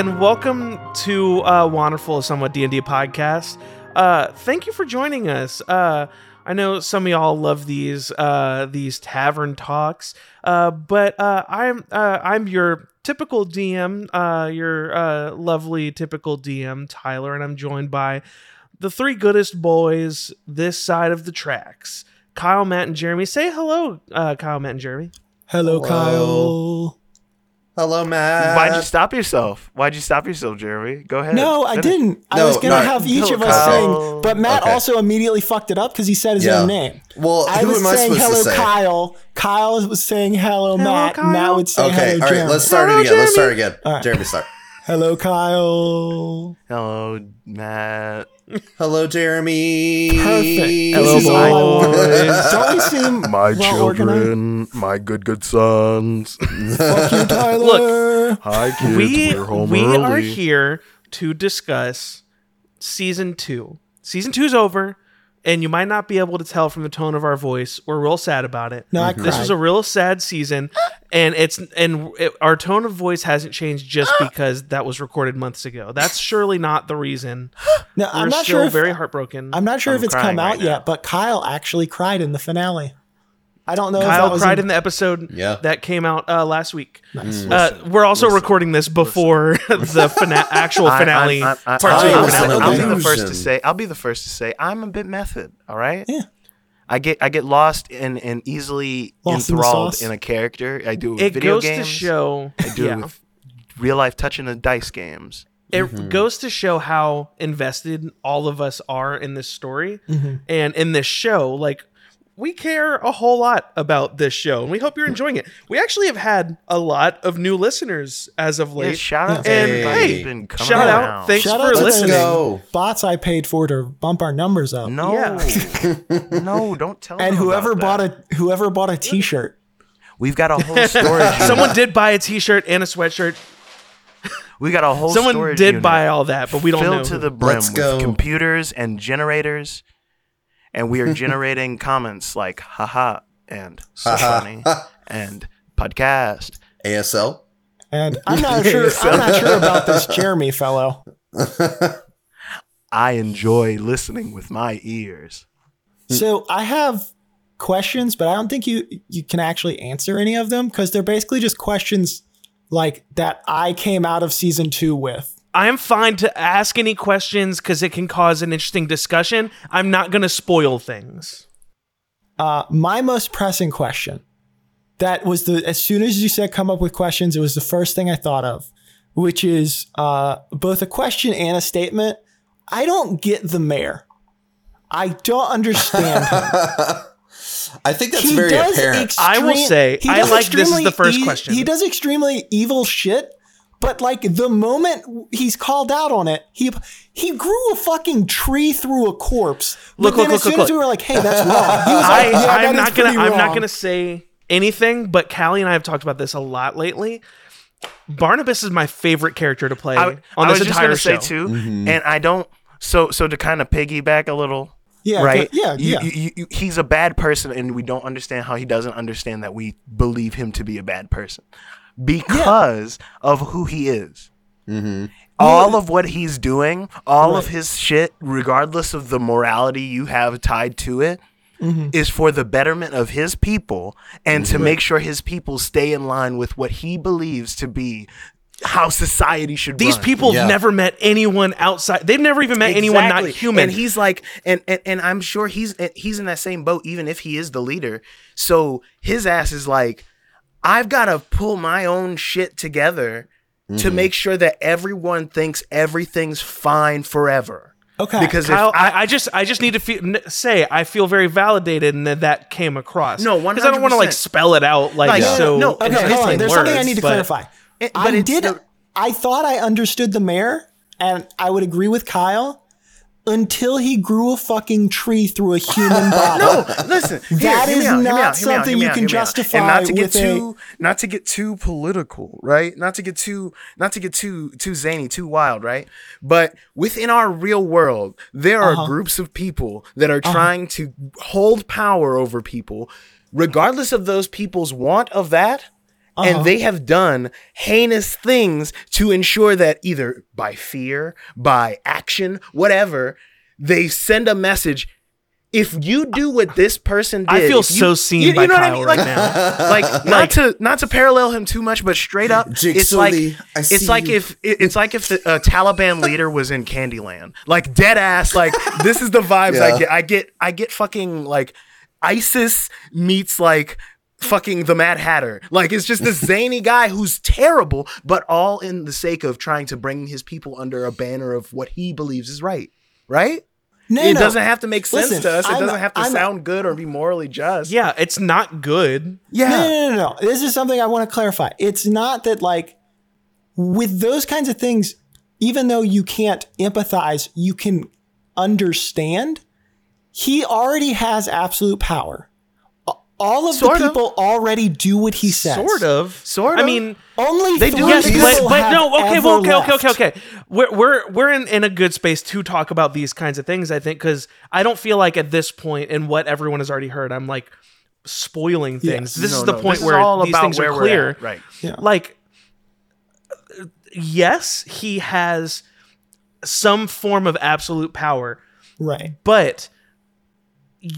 hello and welcome to uh, Wanderful Somewhat D&D podcast. Uh, thank you for joining us. Uh, I know some of y'all love these uh, these tavern talks, uh, but uh, I'm uh, I'm your typical DM, uh, your uh, lovely typical DM Tyler, and I'm joined by the three goodest boys this side of the tracks. Kyle, Matt, and Jeremy. Say hello, uh, Kyle, Matt, and Jeremy. Hello, Kyle. Hello, Matt. Why'd you stop yourself? Why'd you stop yourself, Jeremy? Go ahead. No, I Finish. didn't. I No, was gonna no, have each no, of us Kyle. sing, but Matt Okay. also immediately fucked it up because he said his Yeah. own name. Well, I who was am I saying supposed hello, to say? Kyle. Kyle was saying hello, Matt. Kyle. Matt would say Okay, hello, all right, Jeremy. let's start Hello, it again. Let's start Jeremy. again. All right. Jeremy, start. Hello, Kyle. Hello, Matt. Hello, Jeremy. Perfect. Hello, this is all I want. boys. Don't we seem My well organized? children, my good, good sons. Fuck you, Tyler. Hi, kids. we are home we early. are here to discuss season two. Season two's over, and you might not be able to tell from the tone of our voice. We're real sad about it. No, I This cried. was a real sad season, and it's and it, our tone of voice hasn't changed just because that was recorded months ago. That's surely not the reason. no, We're I'm not still sure. If, very heartbroken. I'm not sure I'm if it's crying come out right yet, now. but Kyle actually cried in the finale. I don't know. if Kyle that cried in the episode Yeah. that came out uh, last week. Nice. Uh, we're also recording this before the fina- actual finale, I'm- I'm- part I'll, I I'll, was finale. an I'll be the first to say. I'll be the first to say. I'm a bit method. All right. Yeah. I get I get lost and and easily Lost enthralled sauce? in, a character. I do with It video goes games. to show. I do yeah. with real life touching the dice games. it goes to show how invested all of us are in this story Mm-hmm. and in this show like we care a whole lot about this show and we hope you're enjoying it we actually have had a lot of new listeners as of Yeah, late shout out to and everybody hey been coming shout out around. thanks Shout for out listening go. bots I paid for to bump our numbers up. No, no, don't tell. and them whoever about bought that. a whoever bought a T-shirt. we've got a whole storage. someone did buy a t-shirt and a sweatshirt We got a whole. Someone storage did unit buy all that but we don't filled know to the brim Let's with go. computers and generators, and we are generating comments like "haha" and "so funny" and podcast. ASL. And I'm not sure. I'm not sure about this Jeremy fellow. I enjoy listening with my ears. So I have questions, but I don't think you you can actually answer any of them because they're basically just questions like that I came out of season two with. I'm fine to ask any questions because it can cause an interesting discussion. I'm not going to spoil things. Uh, my most pressing question that was the as soon as you said come up with questions, it was the first thing I thought of, which is uh, both a question and a statement. I don't get the mayor. I don't understand him. I think that's he very does apparent. I will say, I like this is the first e- question. He does extremely evil shit, but like the moment he's called out on it, he he grew a fucking tree through a corpse. But Look, then look, as look, soon look, as we were like, "Hey, that's wrong," he was I, like, yeah, I'm is not gonna I'm not gonna say anything, but Callie and I have talked about this a lot lately. Barnabas is my favorite character to play I, on I this was just entire gonna show. say too, mm-hmm. and I don't. So so to kind of piggyback a little. Yeah, right. yeah, yeah. you- you- you- he's a bad person, and we don't understand how he doesn't understand that we believe him to be a bad person because of who he is. All of what he's doing, all of his shit, regardless of the morality you have tied to it, is Mm-hmm. for the betterment of his people and to make sure his people stay in line with what he believes to be how society should These run. people Yeah. have never met anyone outside. They've never even met anyone not human. And he's like, and, and and I'm sure he's he's in that same boat, even if he is the leader. So his ass is like, I've got to pull my own shit together to mm-hmm. make sure that everyone thinks everything's fine forever. Okay, Because Kyle, if I, I, I just, I just need to feel, say I feel very validated, and that that came across. No, one because I don't want to like spell it out like Like, so. no, okay, it's- hold it's on. in There's something I need to but- clarify. It- but I did. the- I thought I understood the mayor, and I would agree with Kyle until he grew a fucking tree through a human body. no, listen. here, That hear me is out, not hear out, something you can hear me out. justify And not to get with a- too, not to get too political, right? Not to get too, not to get too, too zany, too wild, right? But within our real world, there Uh-huh. are groups of people that are trying to hold power over people, regardless of those people's want of that. And they have done heinous things to ensure that either by fear, by action, whatever, they send a message. If you do what this person did, I feel you- so seen you- by you know what I Kyle mean? right Like- now. like not to not to parallel him too much, but straight up, it's Jigsaw like I it's like you. if it- it's like if the uh, Taliban leader was in Candyland, like dead ass. Like this is the vibes Yeah. I get. I get I get fucking like ISIS meets like fucking the Mad Hatter. Like it's just this zany guy who's terrible, but all in the sake of trying to bring his people under a banner of what he believes is right. Right? No, it no. doesn't have to make sense Listen, to us. It I'm- doesn't have to I'm- sound good or be morally just. yeah, it's not good. Yeah. No, no, no, no. This is something I want to clarify. It's not that like with those kinds of things, even though you can't empathize, you can understand. He already has absolute power. A- All of Sort the of. people already do what he says. Sort of. Sort of. I mean, Only They do yes, it people but, but have no, okay, ever well, okay, okay, okay, okay. We're we're we're in, in a good space to talk about these kinds of things, I think, because I don't feel like at this point in what everyone has already heard, I'm like spoiling things. Yes. This No, is the no, point this is where all these about things where are we're clear. at, Right. Like, uh, yes, he has some form of absolute power, Right. but y-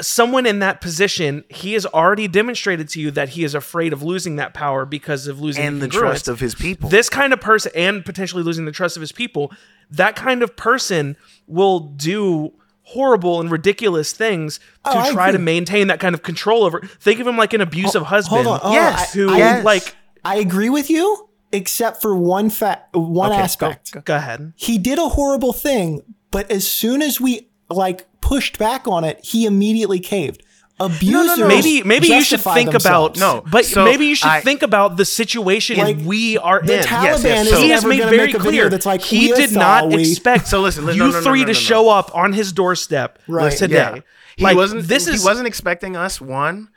someone in that position, he has already demonstrated to you that he is afraid of losing that power because of losing And the congruence. trust of his people. This kind of person, and potentially losing the trust of his people, that kind of person will do horrible and ridiculous things to Oh, try to maintain that kind of control over. Think of him like an abusive husband. Hold on. hold on. Yes, I- who I, yes. like I agree with you, except for one fact, one Okay, go- aspect. Go, ahead. he did a horrible thing, but as soon as we like pushed back on it, he immediately caved. Abusers Maybe maybe you should justify think about. No, but so maybe you should I- think about the situation Like, we are the in. Taliban Yes, yes, so- he has made very make a video clear that's like he did not we-" expect So listen, listen, you no, no, no, three no, to no, no. show up on his doorstep Right. today. Yeah. He Like, wasn't this is he wasn't expecting us one.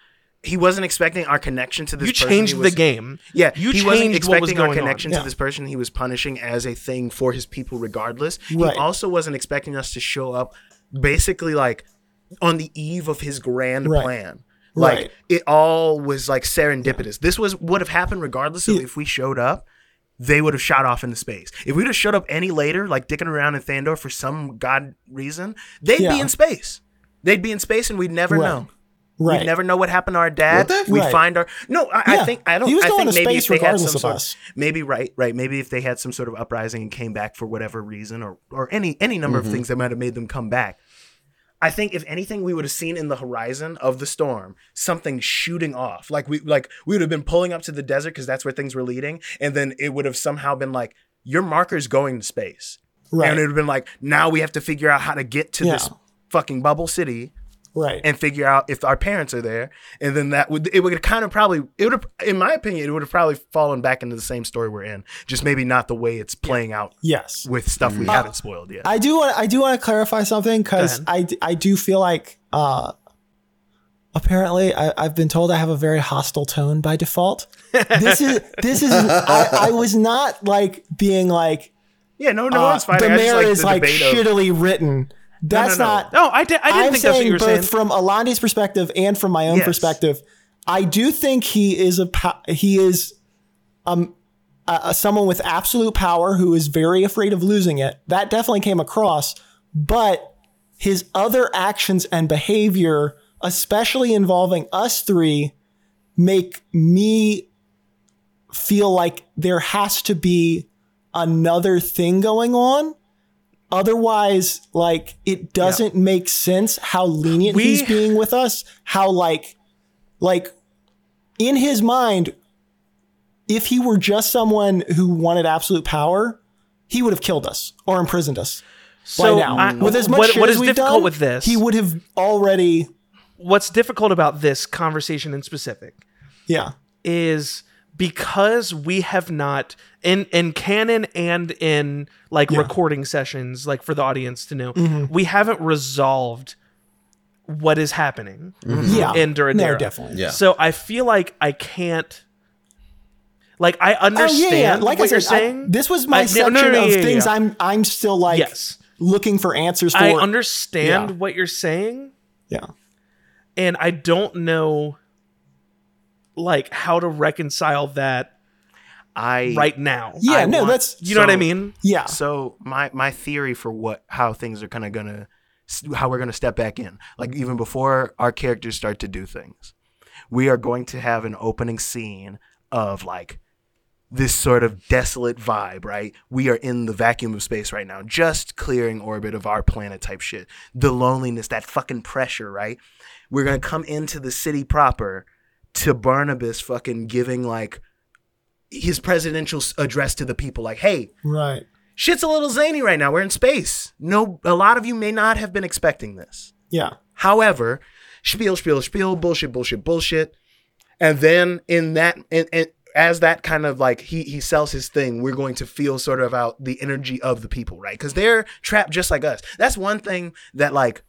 He wasn't expecting our connection to this you person. changed He the was- game. Yeah, you he changed wasn't what was going our connection on. Yeah. to this person he was punishing as a thing for his people regardless. Right. He also wasn't expecting us to show up basically like on the eve of his grand Right. plan. Like Right. it all was like serendipitous. This was would have happened regardless of Yeah. if we showed up. They would have shot off into space. If we'd have showed up any later, like dicking around in Thandor for some god reason, they'd Yeah. be in space. They'd be in space, and we'd never Right. know. Right. We'd never know what happened to our dad. We'd Right. find our no. I, I think I don't. He was I going think to maybe space if they had regardless some of sort, us. maybe right, right. Maybe if they had some sort of uprising and came back for whatever reason, or or any any number Mm-hmm. of things that might have made them come back. I think if anything, we would have seen in the horizon of the storm something shooting off. Like we like we would have been pulling up to the desert because that's where things were leading, and then it would have somehow been like your marker's going to space, Right. and it would have been like now we have to figure out how to get to this fucking bubble city right. and figure out if our parents are there, and then that would it would kind of probably it would have, in my opinion, it would have probably fallen back into the same story we're in, just maybe not the way it's playing out yes. with stuff we haven't spoiled yet. I do want I do want to clarify something because i I, d- I do feel like uh, apparently I, I've been told I have a very hostile tone by default. This is this is I, I was not like being like yeah, no, no, uh, it's fine. the I mayor like is the like debate of- shittily written. That's no, no. not. No, I, did, I didn't I'm think that's what saying you were both saying. from Alandi's perspective and from my own Yes. perspective. I do think he is a he is um someone with absolute power who is very afraid of losing it. That definitely came across, but his other actions and behavior, especially involving us three, make me feel like there has to be another thing going on. Otherwise, like it doesn't make sense how lenient We- he's being with us. How like, like in his mind, if he were just someone who wanted absolute power, he would have killed us or imprisoned us so by now. I- with as much what, shit what as we've difficult done, with this? he would have already. what's difficult about this conversation in specific Yeah, is because we have not in in canon and in like Yeah. recording sessions like for the audience to know Mm-hmm. we haven't resolved what is happening yeah. in Duradera. No, definitely. Yeah. So I feel like I can't like I Oh understand yeah, yeah. Like what I you're said, I- saying. this was my I- section no, no, no, of yeah, yeah, things yeah. I'm I'm still like yes. looking for answers for. I understand Yeah. what you're saying yeah. and I don't know like how to reconcile that I right now. Yeah, I no, want- that's You know what I mean? yeah. So my my theory for what how things are kind of gonna how we're gonna step back in, like even before our characters start to do things, we are going to have an opening scene of like this sort of desolate vibe, right? We are in the vacuum of space right now, just clearing orbit of our planet type shit. The loneliness, that fucking pressure, right? We're gonna come into the city proper to Barnabas fucking giving like his presidential address to the people, like, hey, Right. shit's a little zany right now. We're in space. No, a lot of you may not have been expecting this. Yeah. However, spiel, spiel, spiel, bullshit, bullshit, bullshit, and then in that, and, and as that kind of like he he sells his thing, we're going to feel sort of out the energy of the people, right? Because they're trapped just like us. That's one thing that like.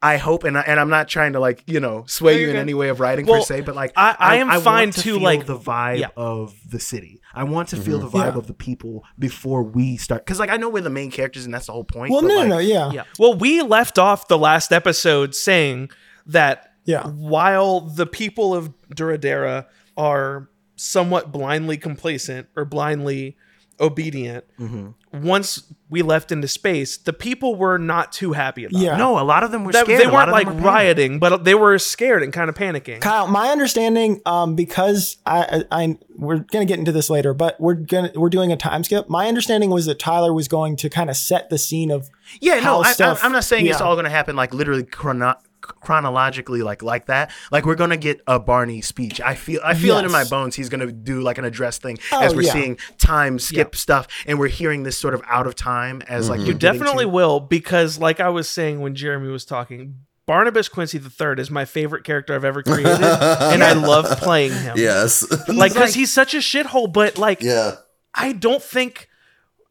I hope, and I, and I'm not trying to like you know sway No, you in good. any way of writing Well, per se, but like I- I am want fine to to, feel like- the vibe yeah. of the city. I want to mm-hmm. feel the vibe Yeah. of the people before we start, because like I know we're the main characters, and that's the whole point. Well, but, no, like, no, no, yeah. Yeah. Well, we left off the last episode saying that Yeah. while the people of Duradera are somewhat blindly complacent or blindly obedient, Mm-hmm. once we left into space, the people were not too happy about Yeah. it. No, a lot of them were That- scared. they A weren't like were panicking. rioting, but they were scared and kind of panicking. Kyle, my understanding, um, because I, I, I, we're gonna get into this later, but we're gonna we're doing a time skip. My understanding was that Tyler was going to kind of set the scene of Yeah, how no, I, stuff- I, am not saying it's all going to happen like literally chrono- chronologically like like that. Like we're going to get a Barney speech. I feel I feel it in my bones. He's going to do like an address thing Oh, as we're yeah. seeing time skip stuff and we're hearing this sort of out of time as like mm-hmm. You definitely to- will because, like I was saying when Jeremy was talking, Barnabas Quincy III is my favorite character I've ever created, and I love playing him. Yes. like because he's such a shithole. But like, yeah. I don't think,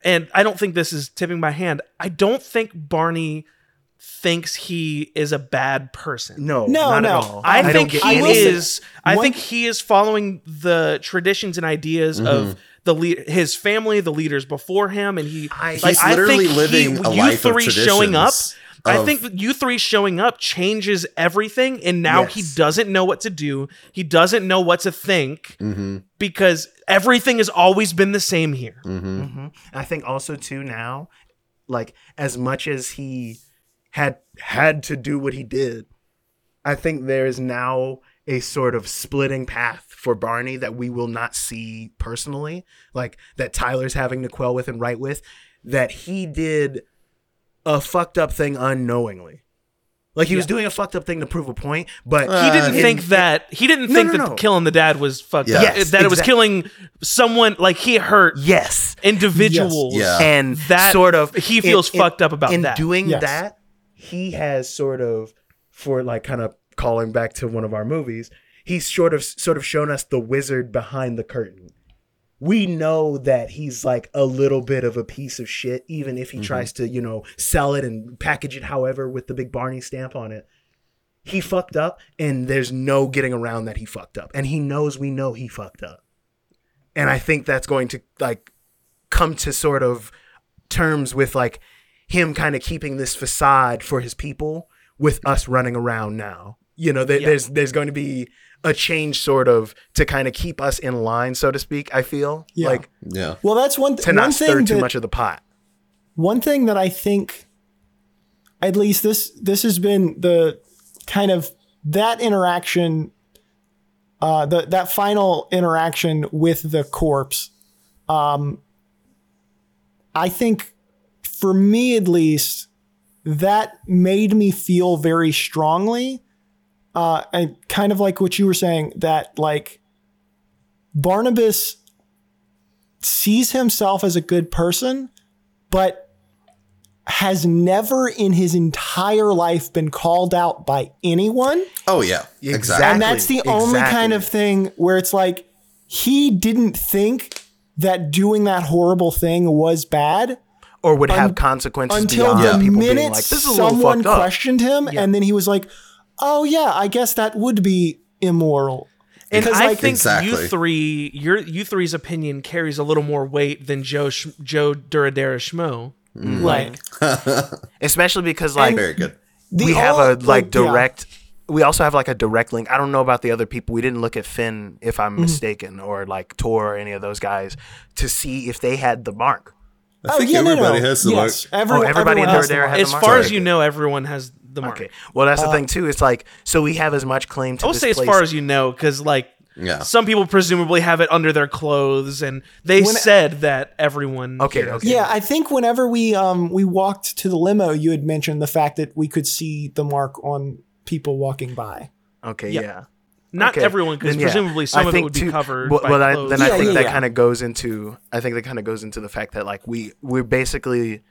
and I don't think this is tipping my hand. I don't think Barney thinks he is a bad person. no, No, not no. at all. I, don't think he I is. I one- think he is following the traditions and ideas of the le- his family, the leaders before him, and he. I- like, He's literally I think living he, a you life of three showing up. traditions I think you three showing up changes everything, and now he doesn't know what to do. He doesn't know what to think Mm-hmm. because everything has always been the same here. Mm-hmm. hmm I think also too now, like as much as he had had to do what he did, I think there is now a sort of splitting path for Barney that we will not see personally, like that Tyler's having to quell with and write with, that he did a fucked up thing unknowingly. Like he was doing a fucked up thing to prove a point, but He Uh, didn't in- think that he didn't No, think no, that no. killing the dad was fucked Yeah. up. Yes, that it was killing someone like he hurt yes, individuals. Yes. and That- sort of he feels fucked up about in that. doing Yes. that he has sort of for like kind of calling back to one of our movies he's sort of sort of shown us the wizard behind the curtain. We know that he's like a little bit of a piece of shit even if he mm-hmm. tries to you know sell it and package it however with the big barney stamp on it. He fucked up and there's no getting around that he fucked up. And he knows we know he fucked up. And i think that's going to like come to sort of terms with like him kind of keeping this facade for his people with us running around now. You know, there, Yeah. there's there's going to be a change sort of to kind of keep us in line, so to speak. I feel Yeah. like Yeah. well, that's one to one not stir thing too that- much of the pot. one thing that I think, at least this this has been the kind of that interaction, uh, the that final interaction with the corpse. Um, I think, for me at least, that made me feel very strongly. Uh, and kind of like what you were saying that like Barnabas sees himself as a good person, but has never in his entire life been called out by anyone. Oh yeah. Exactly. Exactly. And that's the only kind of thing where it's like he didn't think that doing that horrible thing was bad Or would have consequences until beyond the people being minute like, "This is a little someone fucked up." questioned him and then he was like, "Oh yeah, I guess that would be immoral." And Because, I like- think Exactly. you three, your you three's opinion carries a little more weight than Joe Sh- Joe Duradera Schmo. Mm-hmm. Like Especially because like Very good. the we have all- a like yeah. direct we also have like a direct link. I don't know about the other people. We didn't look at Finn, if I'm mm-hmm. mistaken, or like Tor or any of those guys to see if they had the mark. I oh think yeah, everybody no. has the yes. mark. Everyone, Oh, everybody in everyone has the mark. the as mark? far as you know, everyone has the mark. Okay. Well, that's the thing too. It's like so we have as much claim to I will this say as far as you know, because like Yeah. some people presumably have it under their clothes, and they When- said that everyone. Okay, here okay. Yeah, I think whenever we um we walked to the limo, you had mentioned the fact that we could see the mark on people walking by. okay, Yep. yeah. Not Okay. everyone, because Then, yeah. presumably some I of it think would be covered. Well, by well, I- then Yeah, I think yeah, that yeah. kind of goes into. I think that kind of goes into the fact that like we we're basically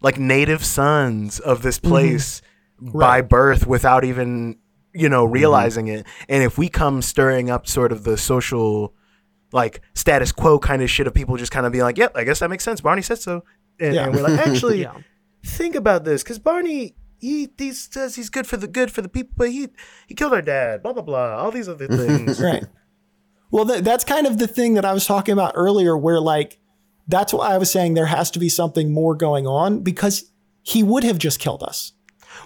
like native sons of this mm-hmm. place by Right. birth without even you know mm-hmm. realizing it. And if we come stirring up sort of the social like status quo kind of shit of people just kind of being like, "Yep, I guess that makes sense. Barney said so," and, Yeah. and we're like, "Actually, Yeah. think about this because Barney." He, he says he's good for the good for the people, but he he killed our dad. Blah blah blah. All these other things. Right. Well, th- that's kind of the thing that I was talking about earlier, where like that's why I was saying there has to be something more going on because he would have just killed us.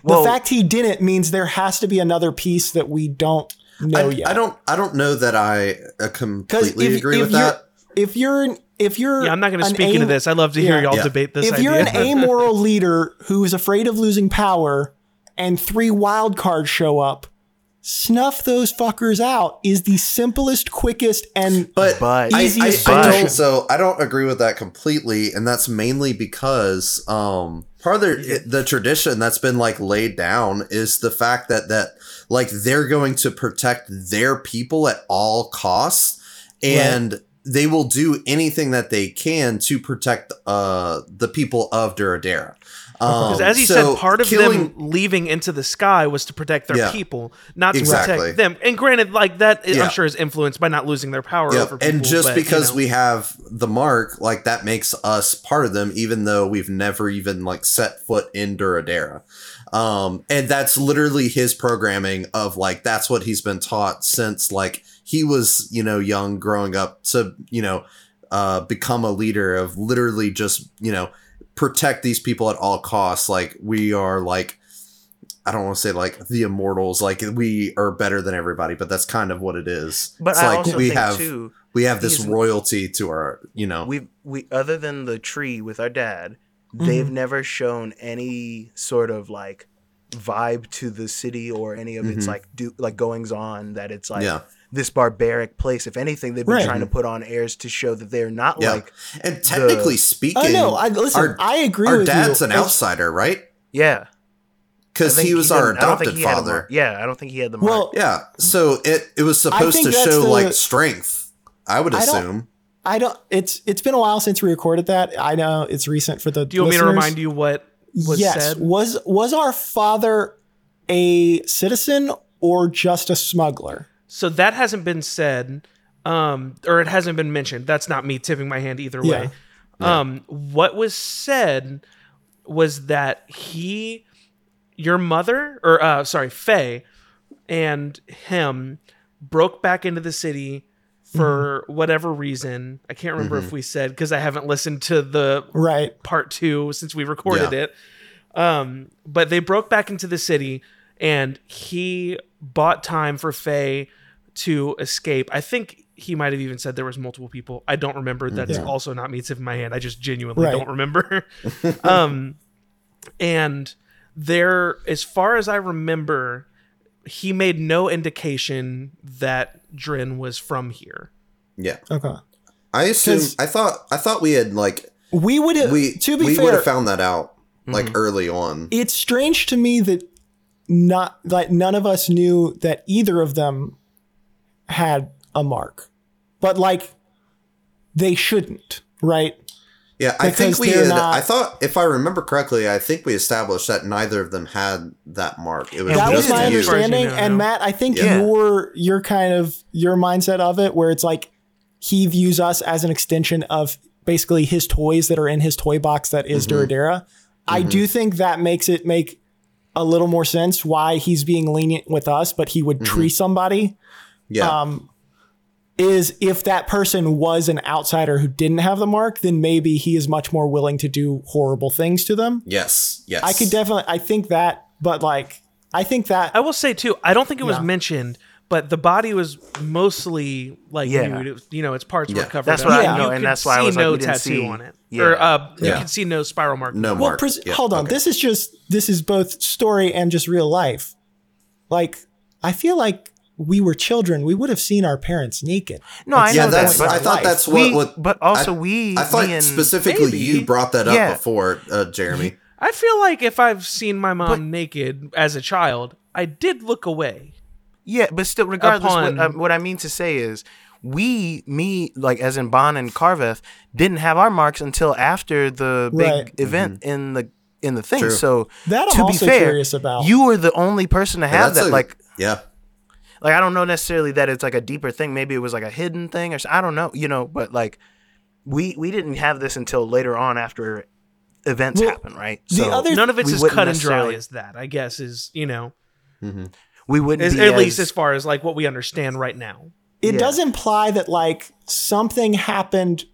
Well- the fact he didn't means there has to be another piece that we don't know I, yet. I don't. I don't know that I uh, completely agree with that. If you're an- if you're Yeah, I'm not going to an speak am- into this. I'd love to hear Yeah. y'all Yeah. debate this if idea. you're an amoral leader who is afraid of losing power and three wild cards show up, snuff those fuckers out is the simplest, quickest, and But, But- I, I, Easiest I don't. So I don't agree with that completely, and that's mainly because um, part of the, the tradition that's been like laid down is the fact that that like they're going to protect their people at all costs, and they will do anything that they can to protect uh the people of Duradera. Um, Because as he so said, part of killing- them leaving into the sky was to protect their Yeah. people, not to Exactly. protect them. And granted, like that, Yeah. I'm sure is influenced by not losing their power over people. and just but, you because know. we have the mark, like that makes us part of them, even though we've never even like set foot in Duradera. Um, and that's literally his programming of like that's what he's been taught since like he was, you know, young growing up to, you know, uh become a leader of literally just, you know, protect these people at all costs. Like we are like I don't want to say like the immortals, like we are better than everybody, but that's kind of what it is. But it's I like also we think have too, we have this royalty to our you know we we other than the tree with our dad, Mm-hmm. they've never shown any sort of like vibe to the city or any of its Mhm. like do like goings on that it's like Yeah. this barbaric place. If anything, they've been Right. trying to put on airs to show that they're not yeah like and technically speaking oh no, I listen. our, I agree our with dad's you. an outsider right yeah. Because he was didn't- our I don't think adopted he had a father mark. Yeah, I don't think he had the mark. Well, yeah so it it was supposed to show the- like strength i would I assume I don't. It's it's been a while since we recorded that. I know it's recent for the. do you want me to remind you what was yes. said? Was was our father a citizen or just a smuggler? So that hasn't been said, um, or it hasn't been mentioned. That's not me tipping my hand either Yeah. way. Um, what was said was that he, your mother, or uh, sorry, Faye, and him broke back into the city for whatever reason. I can't remember if we said because I haven't listened to the Right. part two since we recorded Yeah. it. Um, but they broke back into the city, and he bought time for Faye to escape. I think he might have even said there was multiple people. I don't remember. That's Yeah. also not me It's in my hand. I just genuinely Right. don't remember. um, and there, as far as I remember, he made no indication that Drin was from here. yeah Okay. i assume 'Cause- i thought i thought we had like We would have. we to be we would have found that out like Mm-hmm. early on it's strange to me that not like none of us knew that either of them had a mark, but like they shouldn't, right? Yeah i think we they're had not- i thought if i remember correctly i think we established that neither of them had that mark it was that we was my didn't, you as you understanding. know, and. Matt, I think Yeah. your your kind of your mindset of it, where it's like he views us as an extension of basically his toys that are in his toy box that is Mm-hmm. Duradera. I do think that makes it make a little more sense why he's being lenient with us, but he would Mm-hmm. tree somebody. yeah Um, is if that person was an outsider who didn't have the mark, then maybe he is much more willing to do horrible things to them. yes yes I could definitely, I think that, but like, I think that I will say too, I don't think it was Yeah. mentioned, but the body was mostly like Yeah. nude. Was- you know, its parts Yeah. were covered. That's up. what I know, and that's why I was like, no we didn't tattoo see- on it, Yeah. or uh, you can see no spiral mark. No on it. well, mark. pres- Yeah, hold on. okay. This is just this is both story and just real life. Like I feel like we were children. We would have seen our parents naked. No, I yeah, know that's. that. I But thought that's what. we, what but also I- we. I thought me and- specifically Maybe. you brought that up Yeah. before, uh, Jeremy. I feel like if I've seen my mom But- naked as a child, I did look away. Yeah, but still, regardless, Upon- what, uh, what I mean to say is, we, me, like as in Bon and Carveth, didn't have our marks until after the big Right. event in the in the thing. True. So That I'm to also be fair, curious about. you were the only person to have That's that. a- like, yeah, like I don't know necessarily that it's like a deeper thing. Maybe it was like a hidden thing, or I don't know. You know, but like we we didn't have this until later on after events Well, happen, right? the other- None of it's as cut and dry as that. I guess is you know, mm-hmm. we wouldn't as, be at least as- as far as like what we understand right now. It Yeah. does imply that like something happened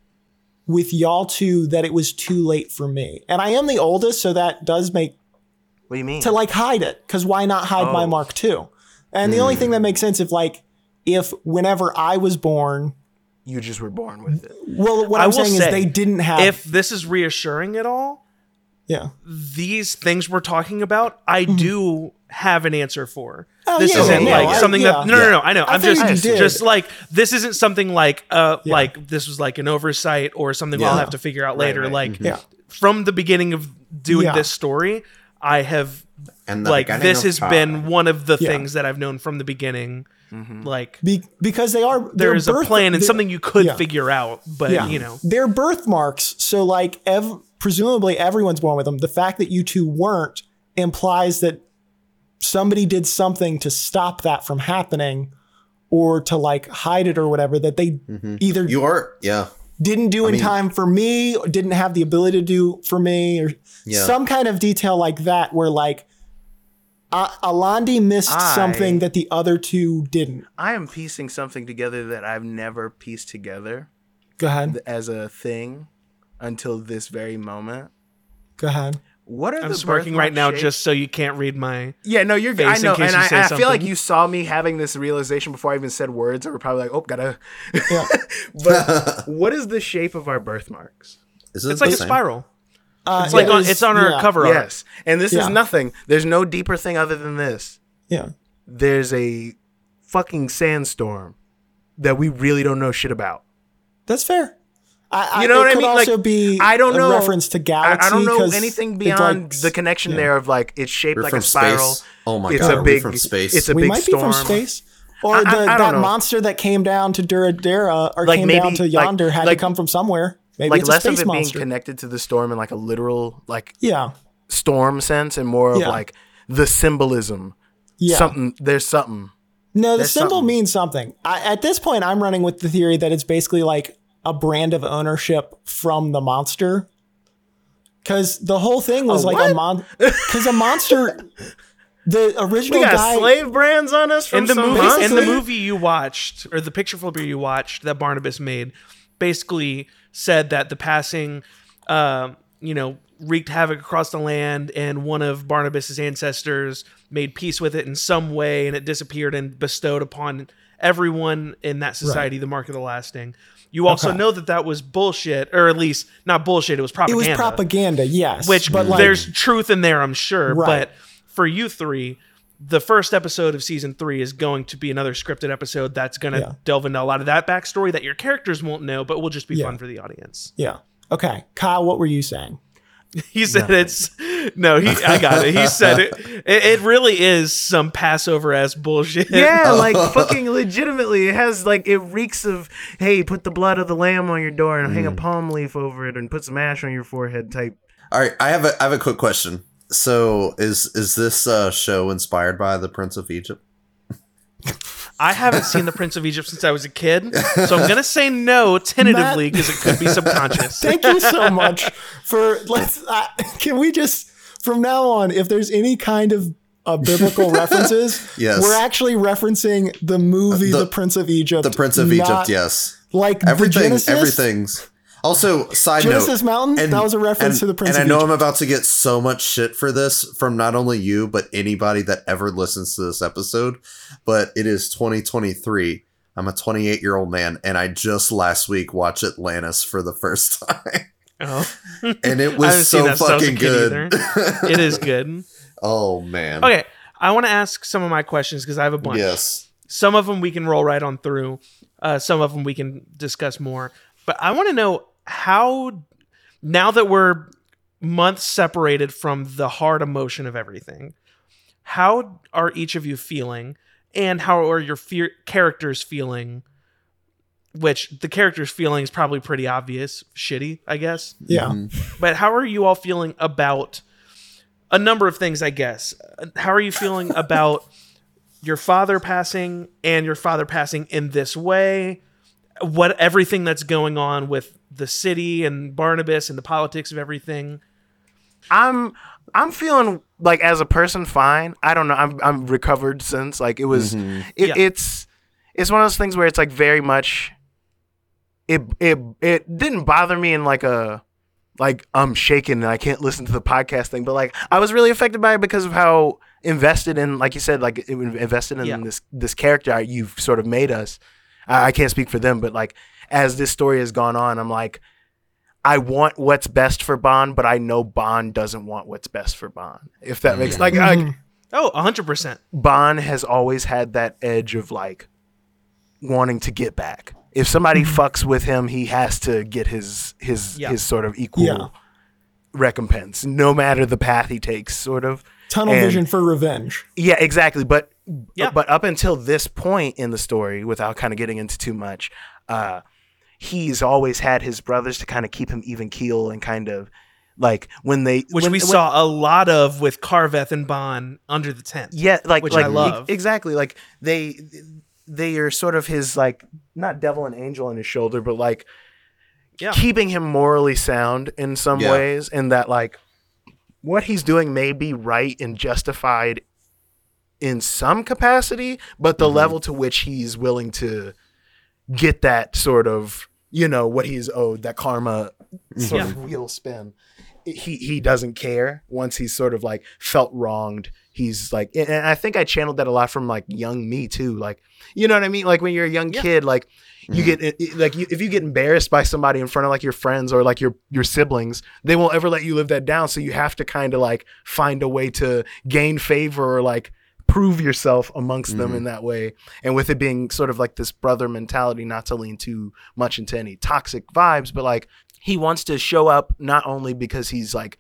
with y'all two that it was too late for me. And I am the oldest, so that does make What do you mean? to like hide it because why not hide my Oh. mark too? And the only hmm. thing that makes sense if like if whenever I was born, you just were born with it. well, what I I'm saying say, is they didn't have. If this is reassuring at all, yeah, these things we're talking about, I mm-hmm. do have an answer for. Oh, this yeah, isn't yeah, like no, I- something yeah. that no, no, no. I know. I I'm just just like this isn't something like uh like this was like an oversight or something I'll have to figure out later. right. Like mm-hmm. Yeah. from the beginning of doing Yeah. this story, I have and the like this has time. been one of the Yeah. things that I've known from the beginning. Mm-hmm. Like be, because they are their there's a plan and something you could yeah. figure out, but Yeah, you know. they're birthmarks. So like, ev- presumably everyone's born with them. The fact that you two weren't implies that somebody did something to stop that from happening, or to like hide it or whatever. That they mm-hmm. either You are, yeah, didn't do in mean- time for me, or didn't have the ability to do for me, or Yeah. some kind of detail like that, where like. Uh, Alandi missed I- something that the other two didn't. I am piecing something together that I've never pieced together Go ahead. as a thing until this very moment. Go ahead. What are I'm the smirking right now shapes? just so you can't read my yeah no you're good. I know and I, I feel like you saw me having this realization before I even said words and we're probably like oh gotta Yeah. but what is the shape of our birthmarks Is it It's like the a spiral. Uh, It's like it on, it's on our yeah. cover art. yes and this Yeah. is nothing there's no deeper thing other than this Yeah. there's a fucking sandstorm that we really don't know shit about That's fair. I, I, You know it what I could mean? Like, also be I don't a know reference to Galaxy. I don't know 'cause anything beyond like- the connection yeah. there of like it's shaped We're like from a spiral. space. Oh my it's god, a big we from space? It's a We big might storm. be from space. Or I- I- the, I that know. monster that came down to Duradera or Like came maybe- down to like- yonder had like- to come from somewhere. Maybe Like it's a less of it monster. being connected to the storm in like a literal like yeah. storm sense, and more of Yeah. like the symbolism. Yeah. Something there's something. No, the There's symbol something. means something. I, at this point, I'm running with the theory that it's basically like a brand of ownership from the monster. Because the whole thing was A like a mon. Because a monster, the original We got guy. slave brands on us from in the some movie in the movie you watched or the picture flipper you watched that Barnabas made basically said that the passing um, you know wreaked havoc across the land and one of Barnabas's ancestors made peace with it in some way and it disappeared and bestowed upon everyone in that society the mark of the lasting you also Okay. know that that was bullshit or at least not bullshit it was propaganda. it was propaganda, yes. which but like, there's truth in there, I'm sure. Right. But for you three, the first episode of season three is going to be another scripted episode that's going to Yeah. delve into a lot of that backstory that your characters won't know, but will just be Yeah. fun for the audience. yeah. Okay, Kyle, what were you saying? He said it's no, he I got it. He said it. It, it really is some Passover ass bullshit. Yeah, like fucking legitimately. It has like it reeks of hey, put the blood of the lamb on your door and hang a mm. palm leaf over it and put some ash on your forehead type. All right, I have a I have a quick question. So is is this uh, show inspired by the Prince of Egypt? I haven't seen the Prince of Egypt since I was a kid, so I'm gonna say no tentatively because it could be subconscious. Thank you so much for let's. Uh, can we just from now on, if there's any kind of uh, biblical references, Yes. we're actually referencing the movie The- The, Prince of Egypt. The Prince of Egypt, yes. Like the Everything, Genesis? everything's. Also, side Genesis note, Mountain? That was a reference and- to the Prince And of I know Egypt. I'm about to get so much shit for this from not only you but anybody that ever listens to this episode. But it is 2023. I'm a 28 year old man, and I just last week watched Atlantis for the first time, Oh, and it was so that since I was a fucking good. it is good. oh man. Okay, I want to ask some of my questions because I have a bunch. Yes. Some of them we can roll right on through. Uh, some of them we can discuss more. But I want to know how, now that we're months separated from the hard emotion of everything, how are each of you feeling, and how are your fear- characters feeling? Which the characters' feeling is probably pretty obvious, shitty, I guess. Yeah. Mhm. But how are you all feeling about a number of things, I guess? How are you feeling about your father passing and your father passing in this way? What everything that's going on with the city and Barnabas and the politics of everything? I'm I'm feeling like as a person fine. I don't know. I'm I'm recovered since like it was Mhm. it, Yeah. it's it's one of those things where it's like very much it it it didn't bother me in like a like I'm shaking and I can't listen to the podcast thing, but like I was really affected by it because of how invested in like you said like invested in Yeah. this this character you've sort of made us. I, I can't speak for them, but like as this story has gone on, I'm like I want what's best for Bond, but I know Bond doesn't want what's best for Bond. If that makes like, like Mhm. Oh, 100%. Bond has always had that edge of like wanting to get back. If somebody fucks with him, he has to get his his Yeah. his sort of equal Yeah. recompense, no matter the path he takes. Sort of. Tunnel And- vision for revenge. Yeah, exactly. But Yeah. but up until this point in the story, without kind of getting into too much, uh, he's always had his brothers to kind of keep him even keel and kind of like when they Which when- we when- saw a lot of with Carveth and Bond under the tent. Yeah, like which like I love. e- exactly. Like they they are sort of his like not devil and angel on his shoulder, but like Yeah. keeping him morally sound in some Yeah. ways, and that like what he's doing may be right and justified in some capacity, but the Mhm. level to which he's willing to get that sort of you know what he's owed that karma sort Yeah. of wheel spin he he doesn't care once he's sort of like felt wronged he's like and i think i channeled that a lot from like young me too like you know what i mean like when you're a young Yeah. kid like you Mhm. get like you, if you get embarrassed by somebody in front of like your friends or like your your siblings they won't ever let you live that down so you have to kind of like find a way to gain favor or like prove yourself amongst them Mhm. in that way and with it being sort of like this brother mentality not to lean too much into any toxic vibes but like he wants to show up not only because he's like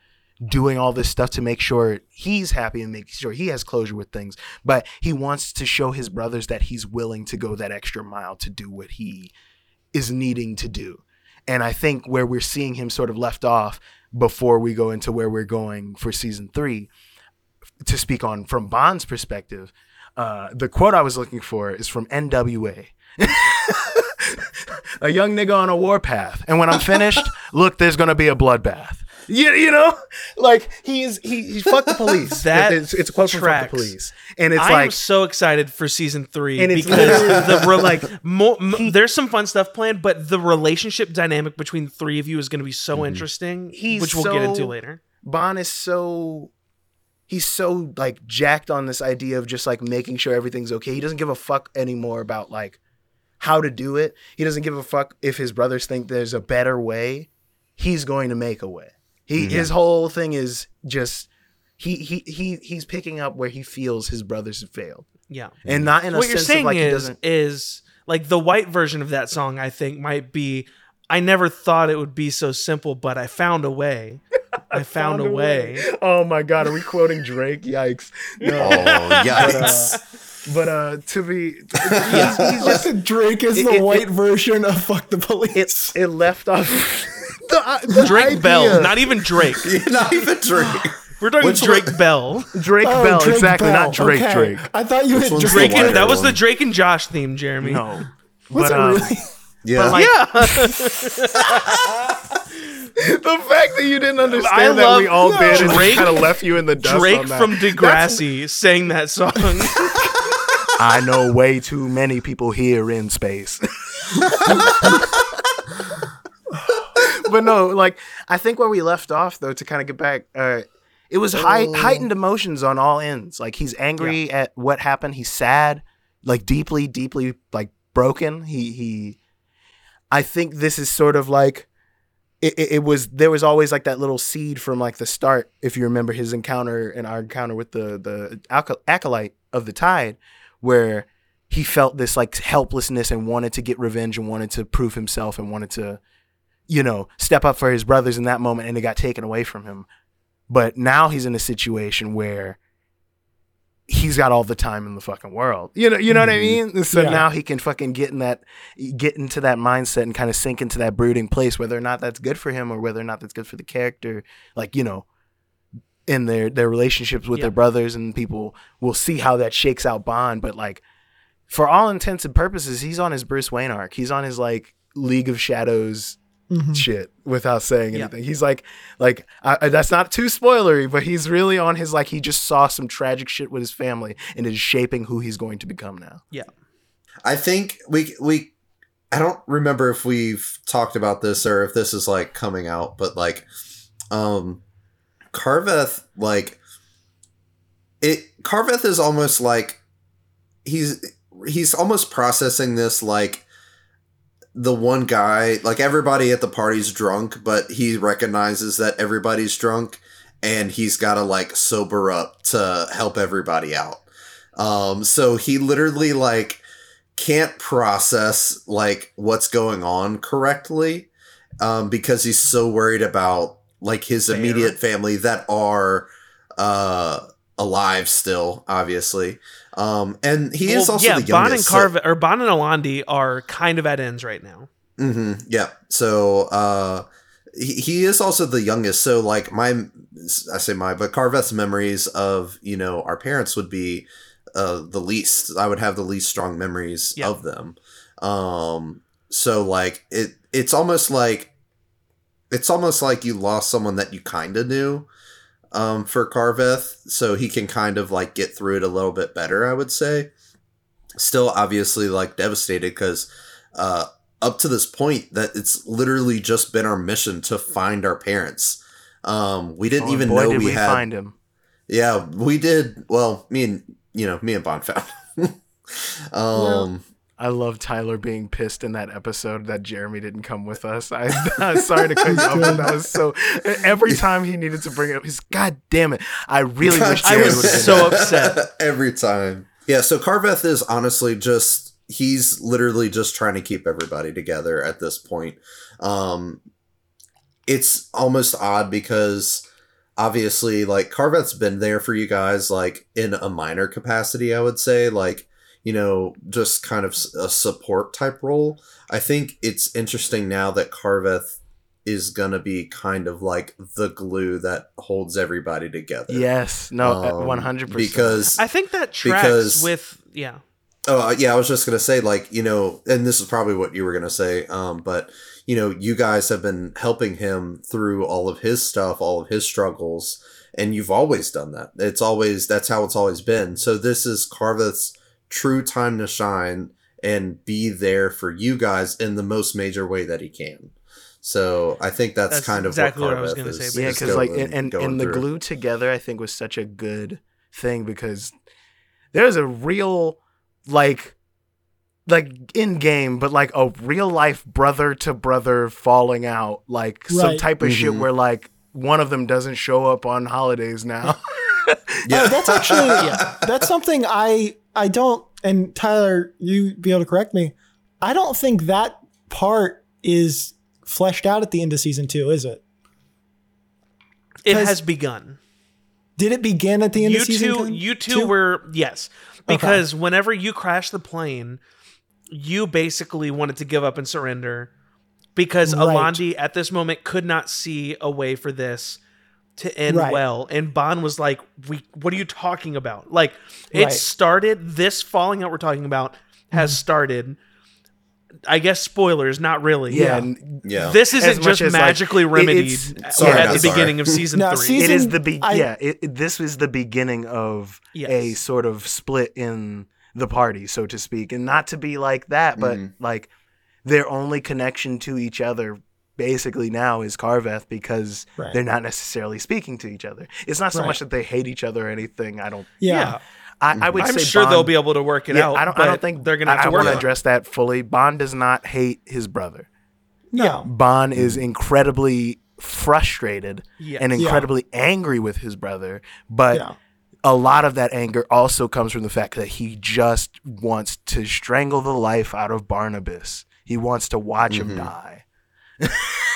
doing all this stuff to make sure he's happy and make sure he has closure with things but he wants to show his brothers that he's willing to go that extra mile to do what he is needing to do and i think where we're seeing him sort of left off before we go into where we're going for season three to speak on from bond's perspective uh, the quote i was looking for is from nwa a young nigga on a warpath. And when I'm finished, look, there's gonna be a bloodbath. You, you know, like he's he, he fuck the police. That it's, it's a quote from fuck the police, and it's like. I am so excited for season three And it's because the re- like mo- m- there's some fun stuff planned, but the relationship dynamic between the three of you is going to be so interesting, He's which we'll get into later. Bond is so he's so like jacked on this idea of just like making sure everything's okay. He doesn't give a fuck anymore about like how to do it. He doesn't give a fuck if his brothers think there's a better way. He's going to make a way. He Mhm. his whole thing is just he he he he's picking up where he feels his brothers have failed. Yeah, And not in a what you're sense saying of like he is doesn't is like the white version of that song. I think might be. I never thought it would be so simple, but I found a way. I found, a way. Oh my god, are we quoting Drake? Yikes. No. Oh, But, uh, but uh to be he's, he's just Drake is it- the it- white version of fuck the police. it's it left off the, uh, the Drake idea- Bell, not even Drake. Not even Drake. We're talking Which Drake one- Bell. Drake Oh, Bell, Drake exactly, Bell. not Drake Okay. Drake. I thought you Which had Drake. Drake and, white that was the Drake and Josh theme, Jeremy. No. Was But, it um, really? Yeah. like- Yeah. the fact that you didn't understand I that we all did and Drake- kind of left you in the dust Drake on that. from Degrassi sang that song. I know way too many people here in space. but no, like I think where we left off though, to kind of get back, uh, it was high, Oh. heightened emotions on all ends. Like he's angry at what happened. He's sad, like deeply, deeply like broken. He he. I think this is sort of like. It, it, it was there was always like that little seed from like the start if you remember his encounter and our encounter with the the acolyte of the tide where he felt this like helplessness and wanted to get revenge and wanted to prove himself and wanted to you know step up for his brothers in that moment and it got taken away from him but now he's in a situation where he's got all the time in the fucking world. You know you know what i mm-hmm. mean? So Yeah. now he can fucking get in that get into that mindset and kind of sink into that brooding place whether or not that's good for him or whether or not that's good for the character. Like you know in their their relationships with Yeah. their brothers and people will see how that shakes out bond. But like for all intents and purposes he's on his bruce wayne arc. He's on his like league of shadows Mhm. shit without saying Yeah. anything he's like like I, I- that's not too spoilery but he's really on his like he just saw some tragic shit with his family and is shaping who he's going to become now Yeah, I think we we I don't remember if we've talked about this or if this is like coming out, but like um Carveth like it Carveth is almost like he's he's almost processing this like the one guy like everybody at the party's drunk but he recognizes that everybody's drunk and he's got to like sober up to help everybody out. Um so he literally like can't process like what's going on correctly um because he's so worried about like his immediate family that are uh alive still obviously um and he is also yeah, the Bon and youngest so- Carve or Bon and Alandi are kind of at ends right now. hmm Yeah. So uh he, he is also the youngest. So like my I say my, but Carveth's memories of, you know, our parents would be uh the least. I would have the least strong memories Yeah. of them. Um so like it it's almost like it's almost like you lost someone that you kind of knew um for Carveth so he can kind of like get through it a little bit better I would say still obviously like devastated cuz uh up to this point that it's literally just been our mission to find our parents. Um, we didn't Oh, even boy, know did we, we had. find him Yeah, we did. Well, me and you know me and Bond found. um, I love Tyler being pissed in that episode that Jeremy didn't come with us. I, I'm sorry to cut you off, but that was so. Every time he needed to bring it up, he's God damn it! I really wish I Jeremy was would have been so upset. every time. Yeah, so Carveth is honestly just he's literally just trying to keep everybody together at this point. Um it's almost odd because obviously like Carveth's been there for you guys like in a minor capacity, I would say, like you know, just kind of a support type role. I think it's interesting now that Carveth is gonna be kind of like the glue that holds everybody together. Yes, no, Um, one hundred percent. Because I think that tracks Because- with yeah. Oh uh, yeah, I was just gonna say like you know, and this is probably what you were gonna say. Um, but you know, you guys have been helping him through all of his stuff, all of his struggles, and you've always done that. It's always that's how it's always been. So this is Carveth's true time to shine and be there for you guys in the most major way that he can. So I think that's, That's kind of exactly what what I was gonna say, yeah, because like and and, and the glue together, I think was such a good thing because there's a real like like in game, but like a real life brother to brother falling out, like some type of shit Mhm. where like one of them doesn't show up on holidays now. Oh, that's actually that's something I I don't and Tyler, you be able to correct me. I don't think that part is fleshed out at the end of season two, is it? It has begun. Did it begin at the end You of season two, two? you two were yes, because whenever you crashed the plane, you basically wanted to give up and surrender because Right. Alandi at this moment could not see a way for this to end Right. well, and Bond was like, "We, what are you talking about? Like, it Right. started. This falling out we're talking about has started. I guess spoilers, not really. Yeah. and yeah. This isn't just as, like, magically it- remedied Sorry, at the sorry. beginning of season No, three. season- it is the be- I- yeah. It, it- this is the beginning of Yes. a sort of split in the party, so to speak, and not to be like that, but Mhm. like their only connection to each other basically now is Carveth because Right. they're not necessarily speaking to each other. It's not so Right. much that they hate each other or anything. I don't. Yeah. I, I would I'm say sure Bond- they'll be able to work it yeah, out. I don't. I don't think they're gonna have I, to I work want to address that fully. Bond does not hate his brother. No. Bond is mm. incredibly frustrated Yeah. and Yeah. incredibly angry with his brother, but Yeah. a lot of that anger also comes from the fact that he just wants to strangle the life out of Barnabas. He wants to watch him mm-hmm. die.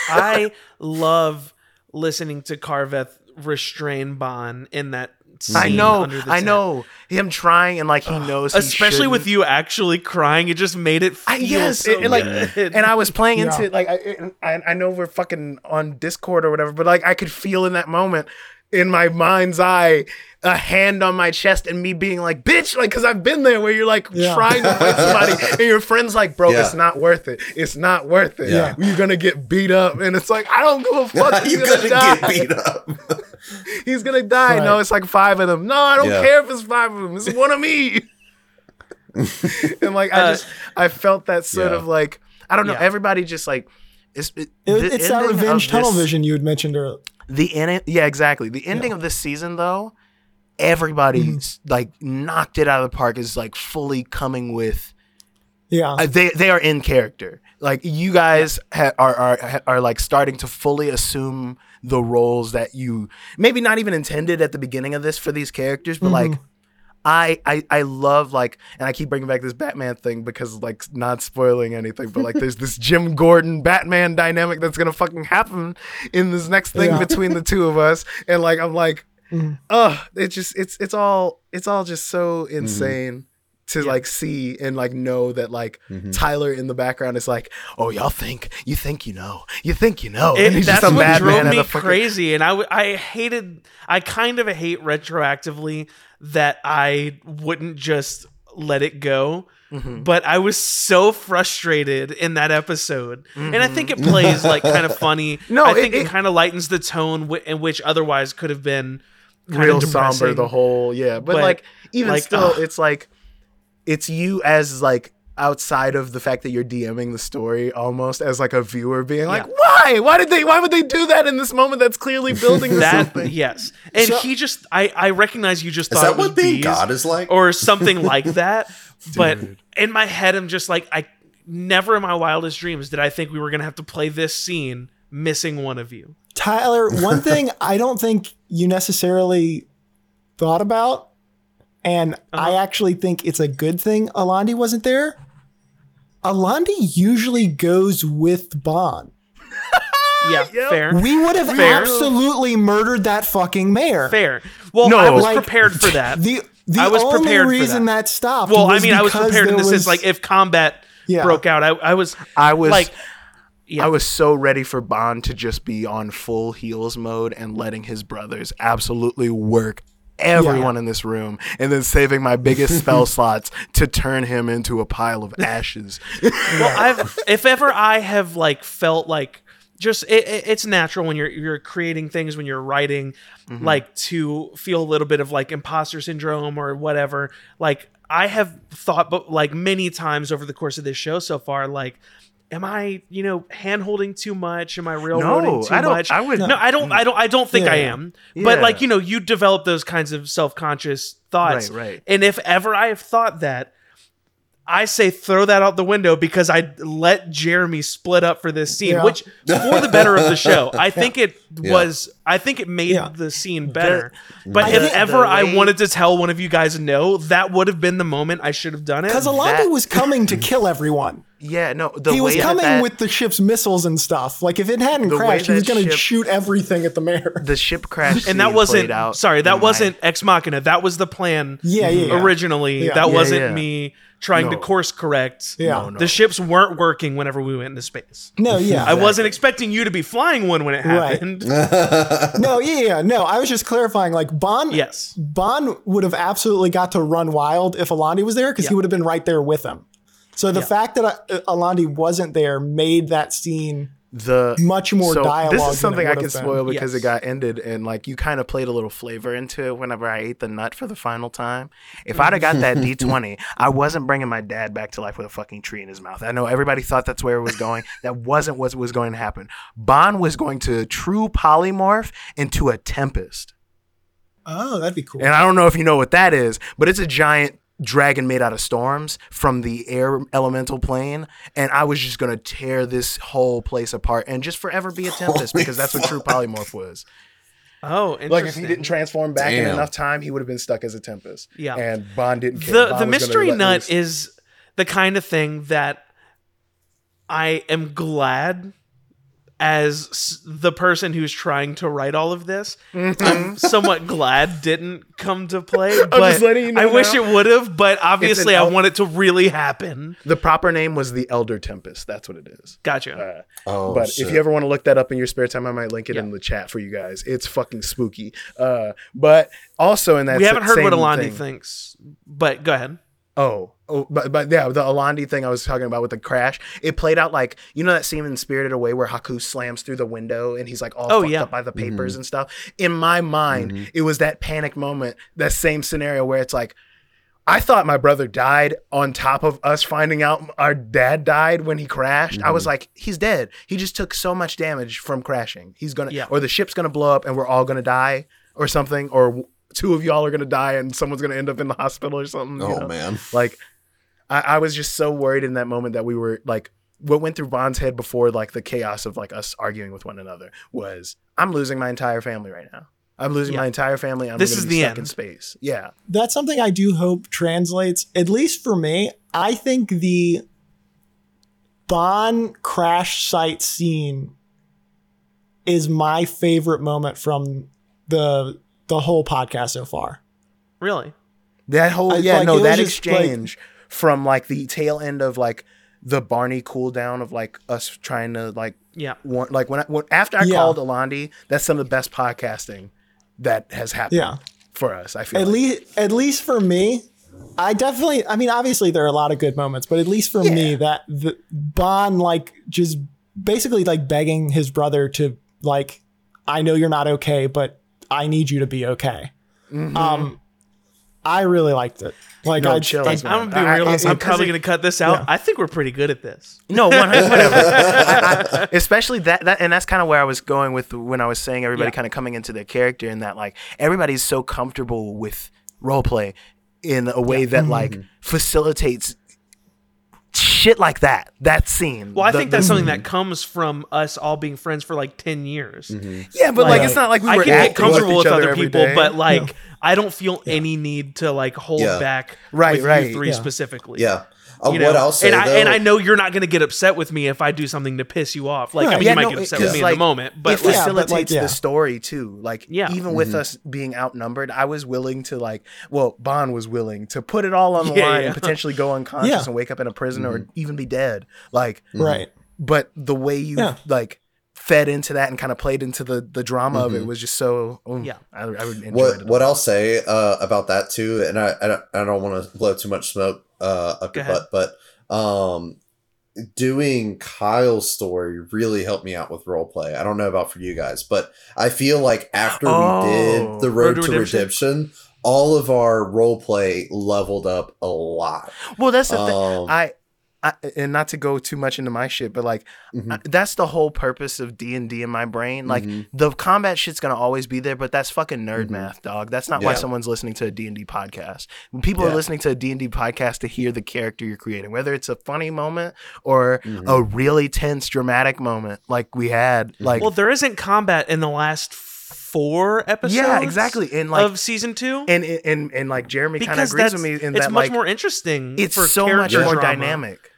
I love listening to Carveth restrain Bond in that scene. I know, under the I tent. know him trying and like he knows, he Especially with shouldn't. you actually crying, it just made it feel I, yes, so it- it, like, good. and I was playing Yeah. into it, like I, I, I know we're fucking on Discord or whatever, but like I could feel in that moment, in my mind's eye, a hand on my chest and me being like, "Bitch!" Like, because I've been there where you're like Yeah. trying to fight somebody and your friend's like, "Bro, Yeah. it's not worth it. It's not worth it. Yeah. You're gonna get beat up," and it's like, I don't give a fuck. He's You're gonna, gonna die. get beat up. He's gonna die. Right. No, it's like five of them. No, I don't Yeah. care if it's five of them. It's one of me. and like I Uh, just I felt that sort Yeah. of like I don't know. Yeah. Everybody just like it's it, It- it's that ending revenge tunnel this- vision you had mentioned earlier. The end. Yeah, exactly. The ending of this season though, everybody Mm-hmm. like knocked it out of the park. Is like fully coming with Yeah. uh, they they are in character. Like you guys ha- are are are like starting to fully assume the roles that you maybe not even intended at the beginning of this for these characters, but like. I, I I love like and I keep bringing back this Batman thing because like not spoiling anything but like there's this Jim Gordon Batman dynamic that's gonna fucking happen in this next thing Yeah. between the two of us and like I'm like uh it just it's it's all it's all just so insane to like see and like know that like Tyler in the background is like, oh y'all think you think you know you think you know, It- and he's that's just a what drove at me fucking- crazy, and I, w- I hated. I kind of hate retroactively that I wouldn't just let it go. Mm-hmm. But I was so frustrated in that episode, and I think it plays like kind of funny. Mm-hmm. No, I think it, it- kind of lightens the tone, w- in which otherwise could have been kind real somber the whole yeah but, But, like even like, still ugh. it's like it's you as like outside of the fact that you're DMing the story almost as like a viewer being like Yeah. why why did they why would they do that in this moment that's clearly building to that something yes, and So- he just I I recognize you just Is thought that it was what being. God is like? or something like that. but in my head, I'm just like, I never in my wildest dreams did I think we were gonna have to play this scene missing one of you. Tyler, one thing I don't think you necessarily thought about, and I uh-huh. actually think it's a good thing Alandi wasn't there. Alandi usually goes with Bond. Yeah, fair, We would have Fair. absolutely murdered that fucking mayor. fair. Well, No. I was Like, prepared for that. The the I was only prepared for reason that. that, stopped. well, I mean, I was prepared in there the sense like if combat Yeah. broke out, I, I was I was like, yeah, I was so ready for Bond to just be on full heels mode and letting his brothers absolutely work everyone in this room and then saving my biggest spell slots to turn him into a pile of ashes. well, I've if ever I have like felt like just it, it- it's natural when you're you're creating things when you're writing Mm-hmm. like to feel a little bit of like imposter syndrome or whatever like I have thought but like many times over the course of this show so far like am I you know hand holding too much am I real No, too I don't- much I would- no I don't I don't I don't think I am but Yeah. like you know you develop those kinds of self-conscious thoughts Right, right. and if ever I have thought that I say throw that out the window because I let Jeremy split up for this scene, Yeah. which for the better of the show. I think it Yeah. was. I think it made Yeah. the scene better. The- but I if ever the I wanted to tell one of you guys no, that would have been the moment I should have done it. because Alandi that- was coming to kill everyone. Yeah, no, the he was way that coming that- with the ship's missiles and stuff. Like if it hadn't crashed, he was going to shoot everything at the mayor. the ship crashed, and that wasn't. out Sorry, that wasn't Ex Machina. That was the plan. Yeah, yeah, yeah. Originally, Yeah. that Yeah, wasn't yeah. me trying to course correct. Yeah. No, no. The ships weren't working whenever we went into space. No, yeah, I wasn't expecting you to be flying one when it Right. happened. no, yeah, yeah, no. I was just clarifying. Like Bond, Yes. Bond would have absolutely got to run wild if Alandi was there because he would have been right there with him. So the Yeah. fact that uh, Alandi wasn't there made that scene the much more so dialogue. This is something I can been. spoil because Yes. it got ended, and like you kind of played a little flavor into it whenever I ate the nut for the final time. If I'd have got that D twenty, I wasn't bringing my dad back to life with a fucking tree in his mouth. I know everybody thought that's where it was going. that wasn't what was going to happen. Bond was going to true polymorph into a tempest, Oh, that'd be cool. and I don't know if you know what that is, but it's a giant dragon made out of storms from the air elemental plane and i was just going to tear this whole place apart and just forever be a tempest Holy because that's what true polymorph was Oh, interesting. like if he didn't transform back in enough time he would have been stuck as a tempest Yeah. and bond didn't care the Bond the mystery nut loose. is the kind of thing that I am glad as the person who's trying to write all of this, I'm somewhat glad didn't come to play. But Mm-hmm. just letting you know I wish it would have, but obviously I el- want it to really happen. the proper name was the elder tempest that's what it is Gotcha. uh, Oh, but shit. if you ever want to look that up in your spare time, I might link it in the chat for you guys. It's fucking spooky. Uh, but also in that we haven't heard what same Alandi thing- thinks, but go ahead. Oh, oh, but but yeah, the Alandi thing I was talking about with the crash, it played out like you know that scene in Spirited Away where Haku slams through the window and he's like all Oh, fucked yeah. up by the papers mm-hmm. and stuff. In my mind, mm-hmm. it was that panic moment, that same scenario where it's like. I thought my brother died on top of us finding out our dad died when he crashed. I was mm-hmm. like, he's dead. He just took so much damage from crashing. He's gonna, Yeah. or the ship's gonna blow up and we're all gonna die or something, or w- two of y'all are gonna die and someone's gonna end up in the hospital or something. you Oh know? man. Like, I, I was just so worried in that moment that we were like, what went through Bond's head before like the chaos of like us arguing with one another was, I'm losing my entire family right now. I'm losing Yeah. my entire family. I'm This gonna is be the stuck end. in space. Yeah. That's something I do hope translates, at least for me. I think the Bond crash site scene is my favorite moment from the the whole podcast so far. Really? That whole I- yeah like, no that just, like- exchange from like the tail end of like the Barney cool down of like us trying to like Yeah. want like when, I, when after I Yeah. called Alandi, that's some of the best podcasting that has happened Yeah. for us. I feel At like. least at least for me, I definitely I mean obviously there are a lot of good moments, but at least for me that the Bond like just basically like begging his brother to like I know you're not okay, but I need you to be okay. Um I really liked it. Like No, I, chills, I- man. I'm gonna be I- real. I- I'm probably it- gonna cut this out. yeah. I think we're pretty good at this. No, one hundred whatever. I- I- especially that, that, and that's kind of where I was going with when I was saying everybody Yeah. kind of coming into their character, and that like everybody's so comfortable with role play in a way that like Mm-hmm. facilitates shit like that. That scene. Well, I The- think the- that's something that mm-hmm. comes from us all being friends for like ten years. Mm-hmm. yeah, but like like, it's not like we I were can get acting with comfortable with other other people, day. but like I don't feel any need to like hold Yeah. back. Right, with right. You three Yeah. specifically. Yeah. You know? what I'll say and I though, and I know you're not going to get upset with me if I do something to piss you off. Like I mean, Yeah, you might no, get upset with it's me in like- the moment, but it like, Yeah, but, like, facilitates yeah. the story too. Like Yeah. even with us being outnumbered, I was willing to like well, Bond was willing to put it all on the Yeah, line yeah. and potentially go unconscious Yeah. and wake up in a prison or even be dead. Like right. but the way you Yeah. like fed into that and kind of played into the the drama of it was just so mm, Yeah. I, I would enjoy what it. what I'll say uh, about that too, and I I don't, I don't want to blow too much smoke uh, up Go your ahead. butt, but um, doing Kyle's story really helped me out with role play. I don't know about for you guys, but I feel like after Oh, we did the Road, Road to Redemption? Redemption, all of our role play leveled up a lot. well, that's the thing. Um, I, I and not to go too much into my shit, but like Mhm. I- that's the whole purpose of D and D in my brain. Like Mhm. the combat shit's gonna always be there, but that's fucking nerd Mhm. math, dog. That's not why someone's listening to a D and D podcast. When people Yeah. are listening to a D and D podcast to hear the character you're creating, whether it's a funny moment or a really tense, dramatic moment like we had, like well, there isn't combat in the last four episodes. yeah, exactly, and like of season two. and and and, and like Jeremy kind of agrees with me in that. it's that much like more interesting. it's for so much character more drama. dynamic.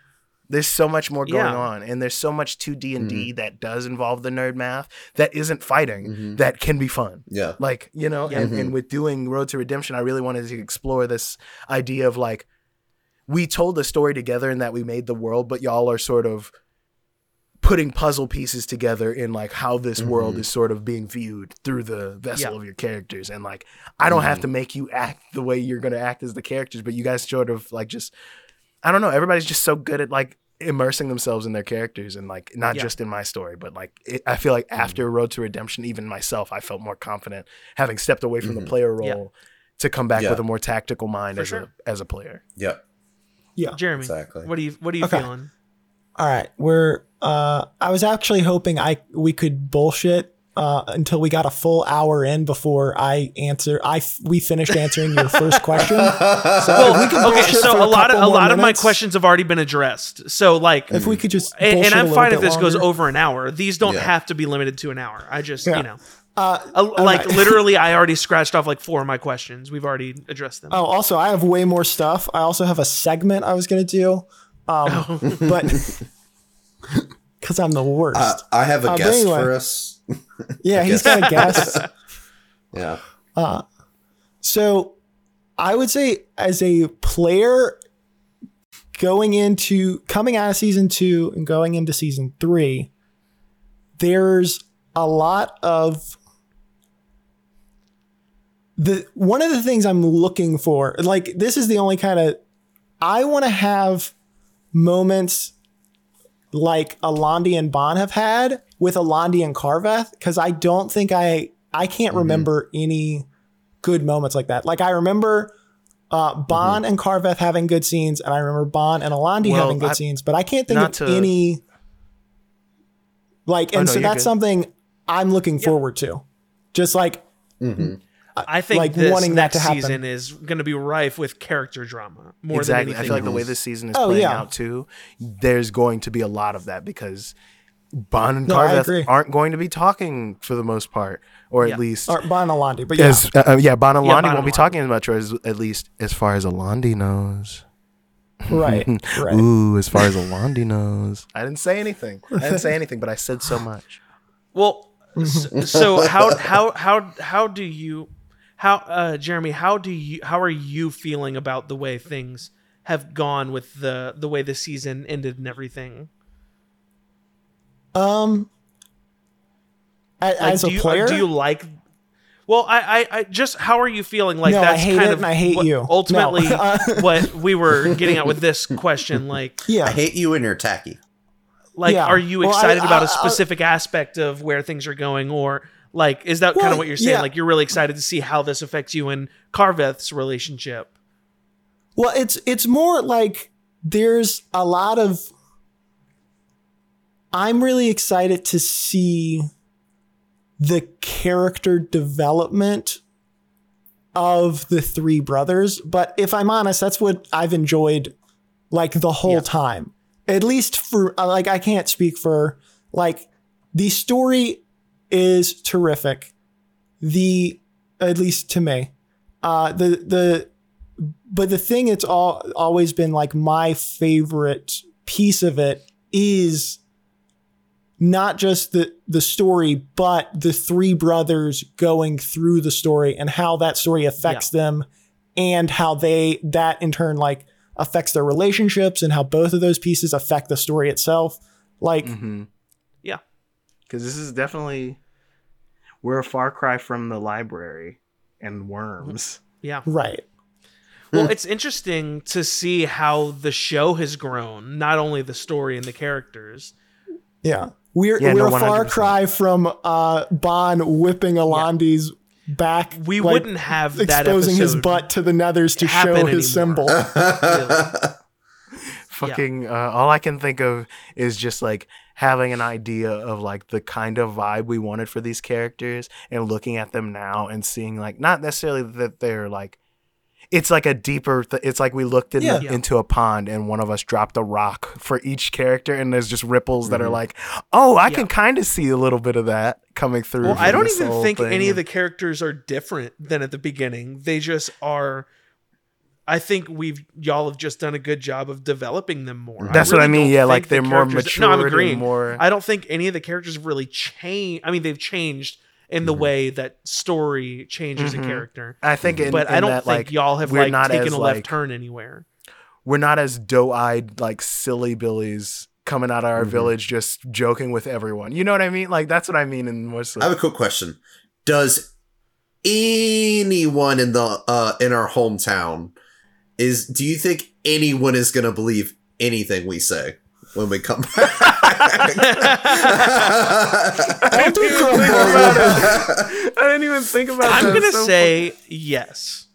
There's so much more going Yeah. on, and there's so much to D and Mm-hmm. D that does involve the nerd math that isn't fighting Mhm. that can be fun. Yeah. Like you know, Yeah. and, and with doing Road to Redemption, I really wanted to explore this idea of like we told the story together and that we made the world, but y'all are sort of putting puzzle pieces together in like how this world Mhm. is sort of being viewed through the vessel Yeah. of your characters and like i don't have to make you act the way you're going to act as the characters but you guys sort of like just i don't know everybody's just so good at like immersing themselves in their characters and like not Yeah. just in my story, but like it, I feel like after Road to Redemption, even myself, I felt more confident having stepped away from the Mhm. player role Yeah. to come back Yeah. with a more tactical mind For as sure. a as a player. Yep. Yeah. Jeremy, Exactly. what are you what are you Okay. feeling? All right. We're uh I was actually hoping I we could bullshit uh until we got a full hour in before I answer I f- we finished answering your first question. So if we could okay, so a lot of a more lot of my questions have already been addressed. So like If we could just and, and bullshit a I'm fine if bit this goes over an hour. These don't Yeah. have to be limited to an hour. I just, Yeah. you know, Uh, a- like okay. literally, I already scratched off like four of my questions. We've already addressed them. Oh, also, I have way more stuff. I also have a segment I was gonna do, um, but because I'm the worst. Uh, I have a Uh, guest anyway. for us. yeah, he's got a guess. Yeah. Uh, so, I would say as a player, going into coming out of season two and going into season three, there's a lot of the one of the things I'm looking for. Like this is the only kind of I want to have moments like Alandi and Bond have had with Alandi and Carveth because I don't think I I can't remember any good moments like that. Like I remember uh, Bond and Carveth having good scenes, and I remember Bond and Alandi Well, having good I- scenes, but I can't think of to- any like. Oh, And no, so that's good. something I'm looking forward to. Just like hmm I think like, this wanting that to happen. season is going to be rife with character drama more exactly. than I feel like the way this season is Oh, playing yeah. out too, there's going to be a lot of that because Bond and No, Carveth aren't going to be talking for the most part, or Yeah. at least or Bond and Alandi, but yeah, as uh, uh, yeah, Bon and Yeah, Bon won't be talking as much, or as, at least as far as Alandi knows. right, right. Ooh, as far as Alandi knows. I didn't say anything. I didn't say anything, but I said so much. Well, s- so how how how how do you how uh Jeremy how do you how are you feeling about the way things have gone with the the way the season ended and everything? Um, a- Like, as a you, player, do you like? Well, I, I, I just how are you feeling? Like No, I that's hate kind it of and I hate what- you. Ultimately, Uh, what we were getting at with this question, like, yeah, I hate you and you're tacky. like, Yeah. are you Well, I- excited about I- a I- specific aspect of where things are going, or like, is that kind of what you're saying? yeah. Like, you're really excited to see how this affects you and Carveth's relationship. Well, it's it's more like there's a lot of I'm really excited to see the character development of the three brothers, but if I'm honest, that's what I've enjoyed like the whole Yeah. time. At least for uh, like I can't speak for like the story is terrific. The at least to me. Uh the the but the thing it's all always been like my favorite piece of it is not just the the story but the three brothers going through the story and how that story affects them and how they that in turn like affects their relationships and how both of those pieces affect the story itself like Mm-hmm. Yeah. Because this is definitely we're a far cry from the library and worms. Yeah. right Well, it's interesting to see how the show has grown, not only the story and the characters. yeah we're Yeah, we're no, a far cry from uh Bond whipping Alandi's back We like, wouldn't have that exposing his butt to the nethers to show happen his anymore. symbol. Fucking uh, all I can think of is just like having an idea of like the kind of vibe we wanted for these characters and looking at them now and seeing like not necessarily that they're like it's like a deeper th- it's like we looked in Yeah. the, Yeah. into a pond and one of us dropped a rock for each character and there's just ripples that are Mhm. like oh i Yeah. can kind of see a little bit of that coming through Well, I don't even think thing. any of the characters are different than at the beginning. They just are. I think we've y'all have just done a good job of developing them more. that's what i really mean don't yeah like the they're more characters- mature No, I'm agreeing. more I don't think any of the characters have really changed. I mean, they've changed in the Mhm. way that story changes Mhm. a character. i think in, but I don't that, think like y'all have we're like not taken as, a left like- turn anywhere. we're not as doe-eyed like silly billies coming out of our Mhm. village just joking with everyone you know what i mean like that's what i mean in most I have a quick question. Does anyone in the uh in our hometown is do you think anyone is gonna believe anything we say? When we come back. Elder Think Grumbo, about it. I didn't even think about it. I'm gonna So say yes.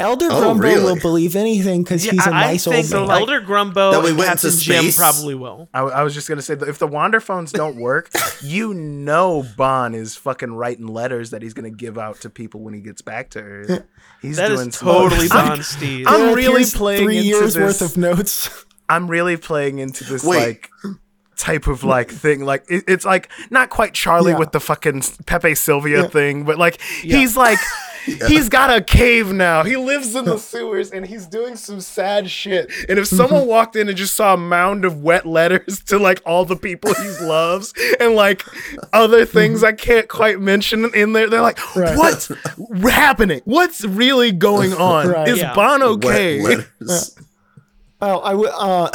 Elder Oh, Grumbo really? will believe anything because Yeah, he's a I, nice I think old man. Elder Grumbo That we went Captain to Jim probably will. I, I was just gonna say that if the wander phones don't work, you know Bon is fucking writing letters that he's gonna give out to people when he gets back to Earth. He's That doing is some- totally I'm- I'm really playing three into years this- worth of notes. I'm really playing into this Wait. like type of like thing. Like it, it's like not quite Charlie Yeah. with the fucking Pepe Sylvia Yeah. thing, but like he's like he's got a cave now. He lives in the sewers and he's doing some sad shit. And if someone mhm. walked in and just saw a mound of wet letters to like all the people he loves and like other things I can't mm-hmm. quite mention in there, they're like, Right. what's happening? What's really going on? Right. Is Yeah. Bon Wet okay? Oh, I would. Uh,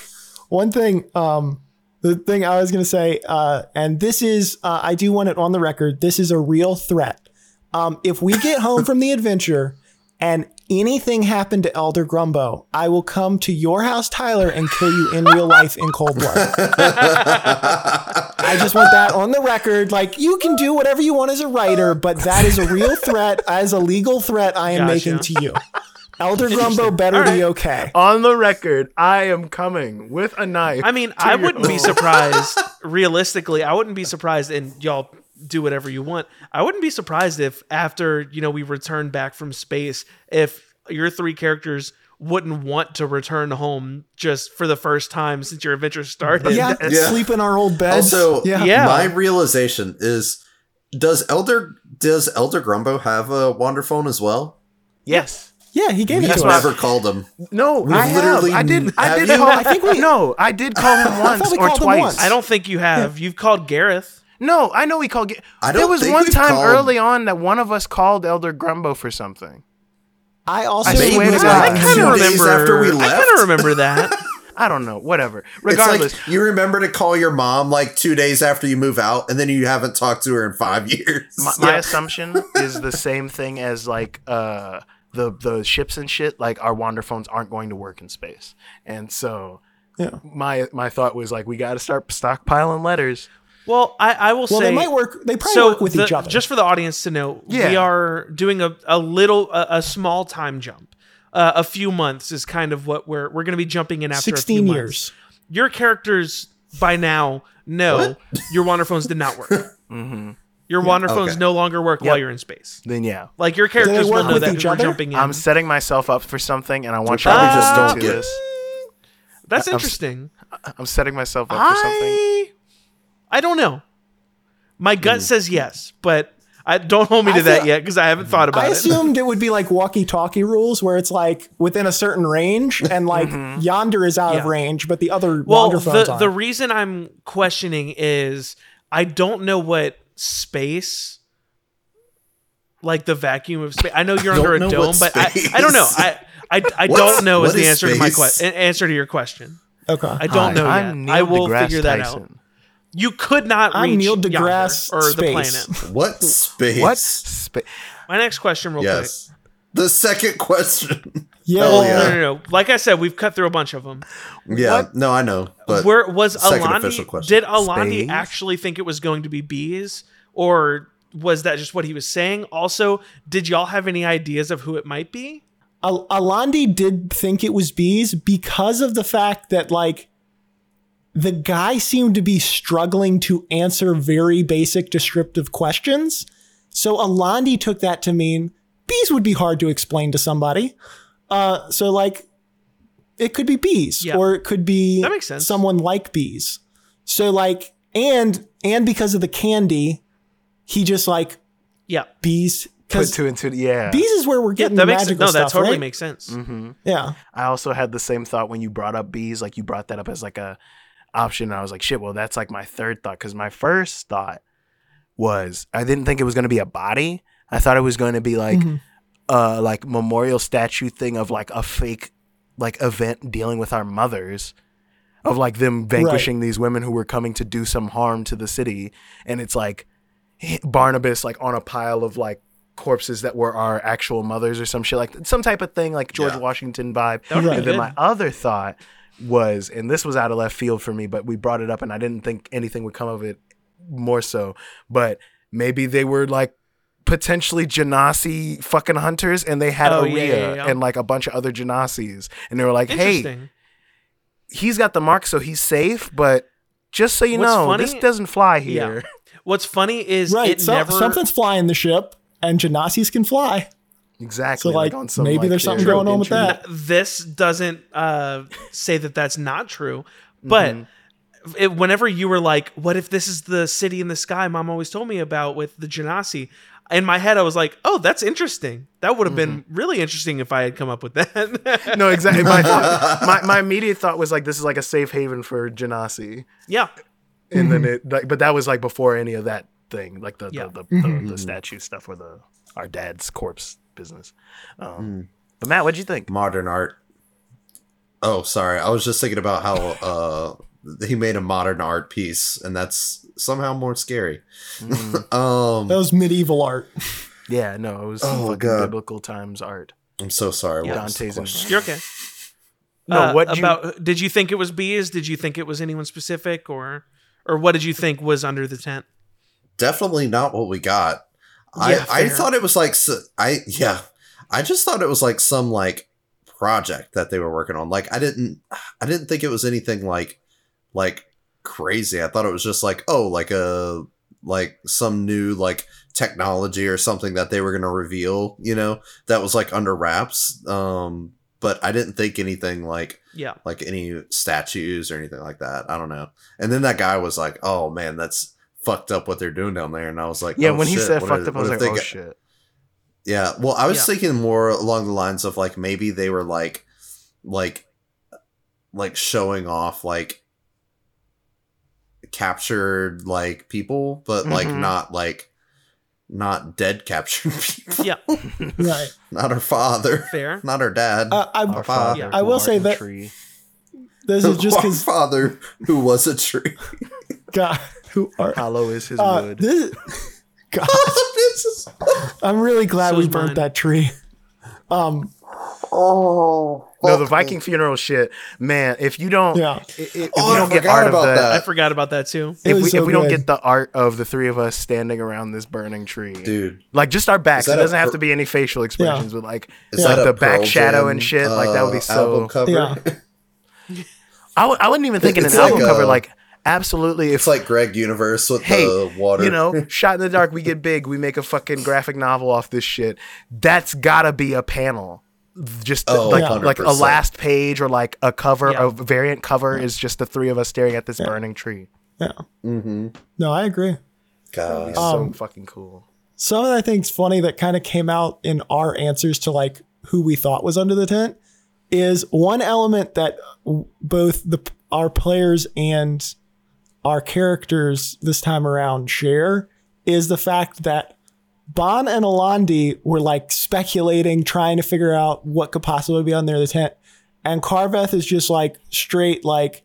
one thing. Um, the thing I was gonna say, uh, and this is, uh, I do want it on the record. This is a real threat. Um, if we get home from the adventure and anything happened to Elder Grumbo, I will come to your house, Tyler, and kill you in real life in cold blood. I just want that on the record. Like you can do whatever you want as a writer, but that is a real threat, as a legal threat I am Gotcha. making to you. Elder Grumbo better be okay. On the record, I am coming with a knife. I mean, I wouldn't be surprised. realistically, I wouldn't be surprised, and y'all do whatever you want. I wouldn't be surprised if after you know we return back from space, if your three characters wouldn't want to return home just for the first time since your adventure started. Yeah, Yeah. sleep in our old beds. Also, yeah. Yeah. my realization is does Elder does Elder Grumbo have a wander phone as well? Yes. Yeah, he gave it We've to us. never called him. No, I have. literally I did. I have did you? call. I think we- no, I did call him once we or called him twice. once. I don't think you have. You've called Gareth. No, I know we called. Ga- I don't was think one we've time called- early on that one of us called Elder Grumbo for something. I also I swear to like, God. I kind Two of days remember. after we left. I left? kind of remember that. I don't know. Whatever. It's Regardless, like you remember to call your mom like two days after you move out, and then you haven't talked to her in five years. my, my assumption is the same thing as like uh the the ships and shit. Like our wander phones aren't going to work in space, and so Yeah. my my thought was like we got to start stockpiling letters. Well, I, I will well, say they might work. They probably so work with the- each other. Just for the audience to know, we are doing a, a little a, a small time jump. Uh, a few months is kind of what we're we're going to be jumping in after a few sixteen months. years. Your characters by now know your wander phones did not work. Mm-hmm. Your wander phones Okay. no longer work while you're in space. Then yeah, Like your characters will know that each we're jumping in. I'm setting myself up for something, and I want you probably to just listen don't to get- this. That's I'm s- interesting. I'm setting myself up for something. I I don't know. My gut Hmm. says yes, but I don't hold me I to that feel- yet because I haven't thought about it. I assumed it would be like walkie-talkie rules, where it's like within a certain range, and like yonder is out of range, but the other well, wander phones the the reason I'm questioning is I don't know what space like the vacuum of space. I know you're Don't under a dome, but I, I don't know. I I, I don't know is what the is answer to my question. Answer to your question. okay. I don't know I'm yet. Neil I will deGrasse figure that out. You could not I'm reach Neil deGrasse or the planet. what space? What? space? My next question, real Yes. The second question. Yeah, Oh, yeah. No, no, no. Like I said, we've cut through a bunch of them. Yeah. No, I know. But Where was second Alandi? Did Alandi Space? actually think it was going to be bees, or was that just what he was saying? Also, did y'all have any ideas of who it might be? Al- Alandi did think it was bees because of the fact that like the guy seemed to be struggling to answer very basic descriptive questions. So Alandi took that to mean bees would be hard to explain to somebody. Uh, so like it could be bees Yeah. or it could be That makes sense. someone like bees. So like and and because of the candy, he just like Yeah, bees Put two and two. Yeah. bees is where we're yeah, getting that the makes magical No, that stuff, totally right? makes sense. Mm-hmm. yeah. I also had the same thought when you brought up bees. Like you brought that up as like a option. And I was like, shit. Well, that's like my third thought because my first thought was I didn't think it was going to be a body. I thought it was going to be like Mhm. Uh like memorial statue thing of like a fake like event dealing with our mothers of like them vanquishing these women who were coming to do some harm to the city and it's like Barnabas like on a pile of like corpses that were our actual mothers or some shit like some type of thing like George Yeah. Washington vibe That would and then my other thought was, and this was out of left field for me, but we brought it up, and I didn't think anything would come of it more so. But maybe they were like potentially Genasi fucking hunters, and they had Oh, Aria yeah, yeah, yeah. and like a bunch of other Genasis, and they were like, "Hey, he's got the mark, so he's safe." But just so you What's know, funny- this doesn't fly Yeah. here. What's funny is Right. it So, never something's flying the ship, and Genasis can fly. Exactly. So, like, on some, maybe like, there's something their going on with that. this doesn't uh, say that that's not true, but Mm-hmm. it, whenever you were like, "What if this is the city in the sky?" Mom always told me about with the Genasi. In my head, I was like, "Oh, that's interesting. That would have been Mm-hmm. really interesting if I had come up with that." No, exactly. My, thought, my my immediate thought was like, this is like a safe haven for Genasi, yeah, and then it like, but that was like before any of that thing, like the Yeah. the, the, the, the statue stuff or the our dad's corpse business. Um, But Matt, what'd you think? modern art. Oh, sorry. I was just thinking about how uh he made a modern art piece, and that's somehow more scary. um, That was medieval art. Yeah, no, it was Oh, God. biblical times art. I'm so sorry. Yeah. What was the Dante's question? you're okay. No, Uh, what you- about? Did you think it was bees? Did you think it was anyone specific, or or what did you think was under the tent? Definitely not what we got. Yeah, I I thought it was like s- I yeah. I just thought it was like some like project that they were working on. Like I didn't I didn't think it was anything like like crazy. I thought it was just like oh like a like some new like technology or something that they were going to reveal, you know, that was like under wraps. Um but I didn't think anything like Yeah, like any statues or anything like that. I don't know. And then that guy was like, "Oh man, that's fucked up what they're doing down there." And I was like, Yeah, "Oh, when he said what fucked if- up, I was like, oh get-" shit. Yeah, well, I was Yeah. thinking more along the lines of like maybe they were like, like, like showing off like captured like people, but like Mhm. not like not dead captured people. yeah, Right. not her father, fair. not her dad. Uh, I, Our Papa. father Yeah. I will say that- tree. this is just Our because father who was a tree. God, who are hollow is his uh, wood. this? God, This is- I'm really glad So we burnt mine. that tree. Um, oh, No, the fuck me. Viking funeral shit, man. If you don't, Yeah. i- i- if, Oh, you don't get forgot art of about the, that. I forgot about that too. It if we, so if we don't get the art of the three of us standing around this burning tree, dude. like just our backs, it doesn't have to be any facial expressions, but like Is Yeah. that a the back Pearl shadow Jam, and shit, like, that would be uh, so- album cover. Yeah. I w- I wasn't even thinking It's an album like, cover. uh, Like absolutely, if It's like Greg Universe with hey, the water. you know, shot in the dark, we get big, we make a fucking graphic novel off this shit. That's gotta be a panel. Just Oh, like Yeah. like a last page or like a cover, Yeah. a variant cover is just the three of us staring at this burning tree. yeah. Mm-hmm. No, I agree. God. It's Um, so fucking cool. Some that I think's funny that kind of came out in our answers to like who we thought was under the tent is one element that both the our players and our characters this time around share is the fact that Bon and Alandi were like speculating, trying to figure out what could possibly be under the tent. And Carveth is just like straight, like,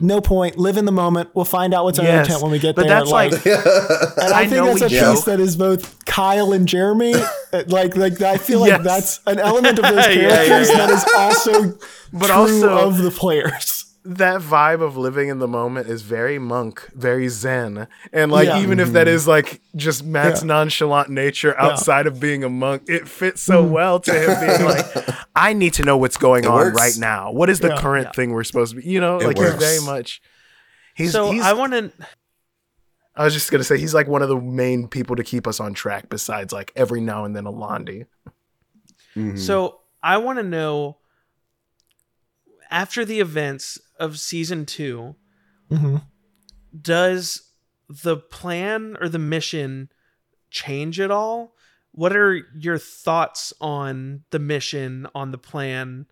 no point, live in the moment. We'll find out what's under Yes, the tent when we get but there. that's like- and I, I think know that's a joke. piece that is both Kyle and Jeremy. Uh, like, like I feel like Yes. that's an element of those Yeah, yeah, characters yeah. that is also But true also- of the players. That vibe of living in the moment is very monk, very zen. And like Yeah. even if that is like just Matt's Yeah. nonchalant nature outside of being a monk, it fits so Mm-hmm. well to him being like, I need to know what's going It on works. right now. What is the Yeah. current thing we're supposed to be? You know, It like works. he's very much He's, so he's I want to. I was just gonna say he's like one of the main people to keep us on track besides like every now and then Alandi. Mhm. So I want to know after the events of season two, Mhm. does the plan or the mission change at all? What are your thoughts on the mission, on the plan?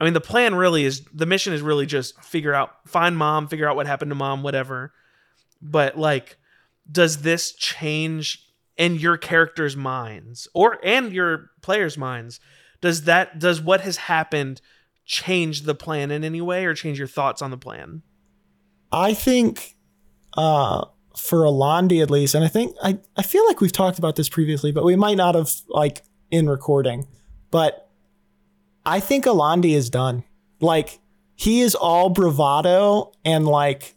I mean, the plan really is the mission is really just figure out, find mom, figure out what happened to mom, whatever. But like, does this change in your characters' minds or and your players' minds? Does that does what has happened change the plan in any way or change your thoughts on the plan? I think uh, for Alandi at least, and I think I, I feel like we've talked about this previously, but we might not have like in recording. But I think Alandi is done. Like he is all bravado and like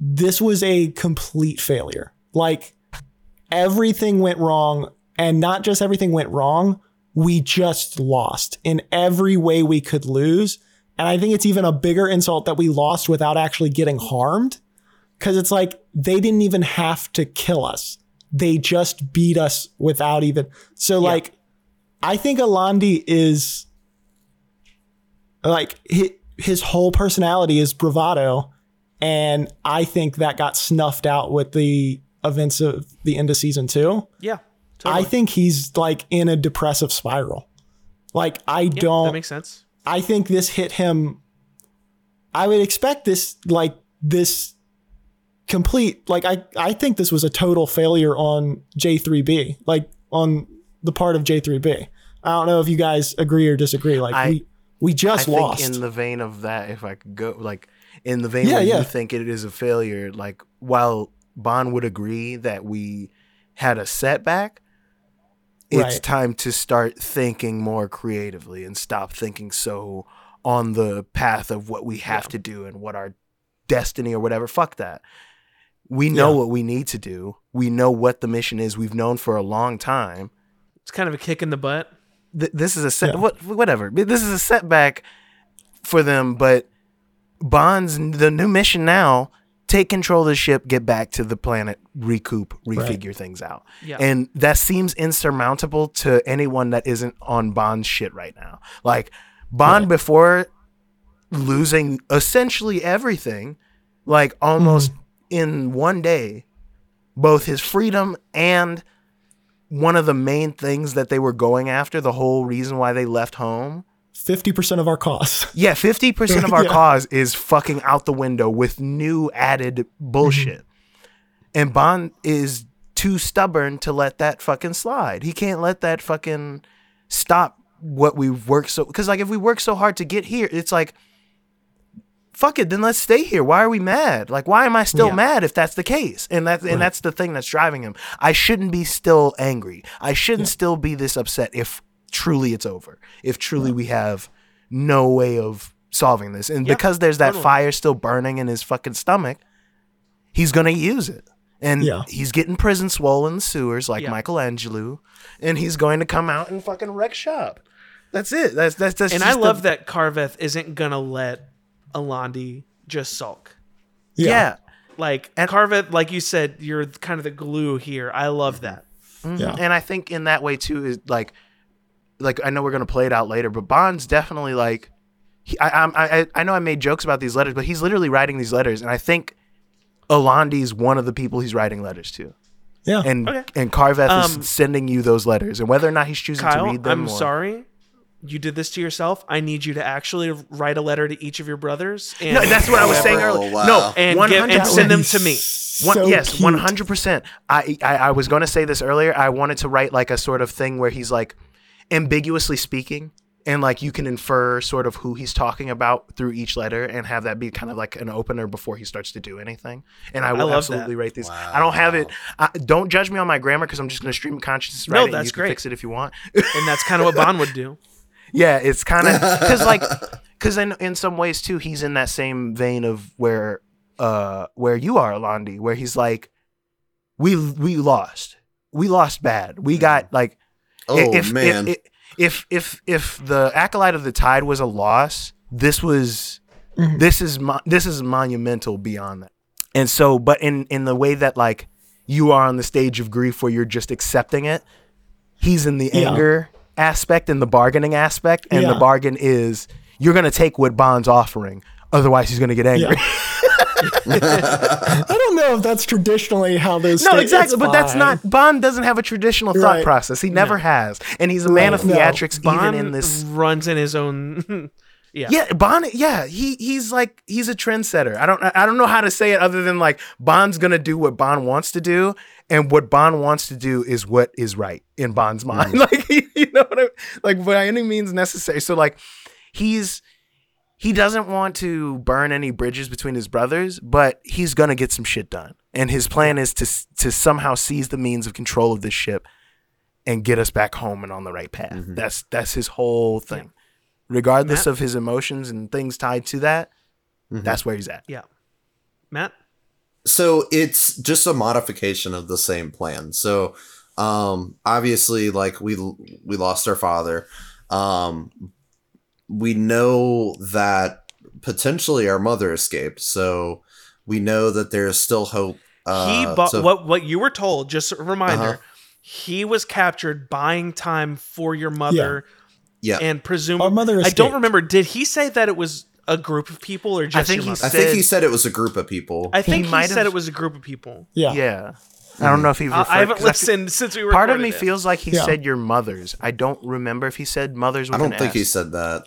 this was a complete failure. Like everything went wrong and not just everything went wrong, we just lost in every way we could lose. And I think it's even a bigger insult that we lost without actually getting harmed. Cause it's like they didn't even have to kill us. They just beat us without even. So, like, I think Alandi is like his, his whole personality is bravado. And I think that got snuffed out with the events of the end of season two. Yeah. I think he's like in a depressive spiral. Like I Yeah, don't That makes sense. I think this hit him I would expect this like this complete like I I think this was a total failure on J3B, like on the part of J3B. I don't know if you guys agree or disagree. Like I- we we I just think lost. in the vein of that, if I could go like in the vein Yeah, where yeah. you think it is a failure, like while Bond would agree that we had a setback, it's Right. time to start thinking more creatively and stop thinking so on the path of what we have to do and what our destiny or whatever. Fuck that. We know Yeah. what we need to do. We know what the mission is. We've known for a long time It's kind of a kick in the butt. th- this is a set Yeah. what whatever this is a setback for them but bonds the new mission now take control of the ship get back to the planet recoup refigure things out Yeah. and that seems insurmountable to anyone that isn't on bond's shit right now like bond before losing essentially everything like almost mm-hmm. in one day both his freedom and one of the main things that they were going after, the whole reason why they left home. 50% of our costs. Yeah, 50% of our Yeah. cause is fucking out the window with new added bullshit. And Bond is too stubborn to let that fucking slide. He can't let that fucking stop what we've worked so cuz like if we work so hard to get here, it's like fuck it, then let's stay here. Why are we mad? Like, why am I still Yeah. mad if that's the case? And that's and that's the thing that's driving him. I shouldn't be still angry. I shouldn't still be this upset if truly it's over. If truly we have no way of solving this. And Yeah, because there's that totally. fire still burning in his fucking stomach, he's gonna use it. And Yeah. he's getting prison swollen sewers like Yeah. Michelangelo, and he's going to come out and fucking wreck shop. That's it. That's that's that's. and I just the- love that Carveth isn't gonna let Alandi just sulk. Yeah. Like and, Carveth, like you said, you're kind of the glue here. I love that. Mhm. Yeah. And I think in that way too is like, like I know we're gonna play it out later, but Bond's definitely like, he, I, I'm- I I I know I made jokes about these letters, but he's literally writing these letters, and I think Alandi's one of the people he's writing letters to, Yeah. and Okay. and Carveth Um, is sending you those letters, and whether or not he's choosing to read them. I'm or- sorry. You did this to yourself. I need you to actually write a letter to each of your brothers. And No, that's what I was saying Oh, earlier. wow. No, and, give, and send them to me. was One, so yes, cute. one hundred percent. I, I I was going to say this earlier. I wanted to write like a sort of thing where he's like ambiguously speaking, and like you can infer sort of who he's talking about through each letter, and have that be kind of like an opener before he starts to do anything. And I will love absolutely that. rate these. I don't have it. I, don't judge me on my grammar because I'm just going to stream consciousness. No, and that's you can great. Fix it if you want. And that's kind of what Bond would do. Yeah, it's kind of because like because in in some ways too, he's in that same vein of where uh where you are, Alandi, where he's like, we we lost, we lost bad, we got like, Oh if, man. if, if if if the acolyte of the tide was a loss, this was mm-hmm. this is mo- this is monumental beyond that, and so but in in the way that like you are on the stage of grief where you're just accepting it, he's in the Yeah. anger aspect and the bargaining aspect, and the bargain is you're gonna take what Bond's offering, otherwise he's gonna get angry. I don't know if that's traditionally how those. Things No, exactly, it's but that's not Bond doesn't have a traditional thought Right. process. He never has, and he's a man of Right. No. theatrics, Bond even in this. runs in his own. yeah. Yeah, Bond. Yeah, he he's like he's a trendsetter. I don't I don't know how to say it other than like Bond's gonna do what Bond wants to do, and what Bond wants to do is what is right in Bond's mind. Like you know what I mean? like by any means necessary. So like he's he doesn't want to burn any bridges between his brothers, but he's gonna get some shit done. And his plan is to to somehow seize the means of control of this ship and get us back home and on the right path. That's that's his whole thing. regardless Matt? of his emotions and things tied to that. That's where he's at. Yeah. Matt? so it's just a modification of the same plan so um obviously like we we lost our father um we know that potentially our mother escaped so we know that there's still hope uh, he bought to- what what you were told, just a reminder. Uh-huh. He was captured buying time for your mother yeah and presumably Our mother I don't remember. Did he say that it was a group of people or just think your he mother? i think he said- said it was a group of people I think he, might said have- it was a group of people. Yeah. Yeah. I don't know if he. I- Referred, I haven't 'cause I feel- listened since we were. Part of me feels like he Yeah. said your mother's. I don't remember if he said mother's. i don't an think he said that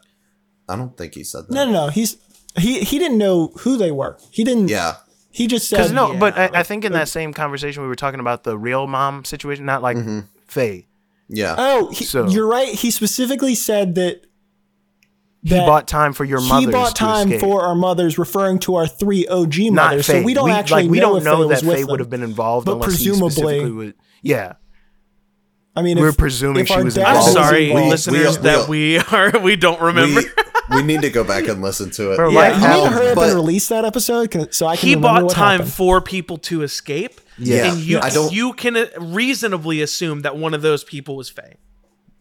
i don't think he said that No, no, no. He's he he didn't know who they were. He didn't. yeah He just Because said no, Yeah, but I, I think in that same conversation we were talking about the real mom situation, not like mm-hmm. Faye. yeah Oh, he, So- you're right. He specifically said that He bought time for your mother. he bought time for our mothers, referring to our three OG mothers. Faye. So we don't we, actually like, we know don't if know Faye was that with Faye them. would have been involved, But unless presumably- he specifically would. Yeah, I mean, we're if, presuming if she was dad I'm sorry, involved- listeners, we- that we are we don't remember. we, we need to go back and listen to it Bro, Yeah, like you need to hurry up and release that episode so I can he bought what time happened. for people to escape. Yeah. and you I don't- you can uh, reasonably assume that one of those people was Faye.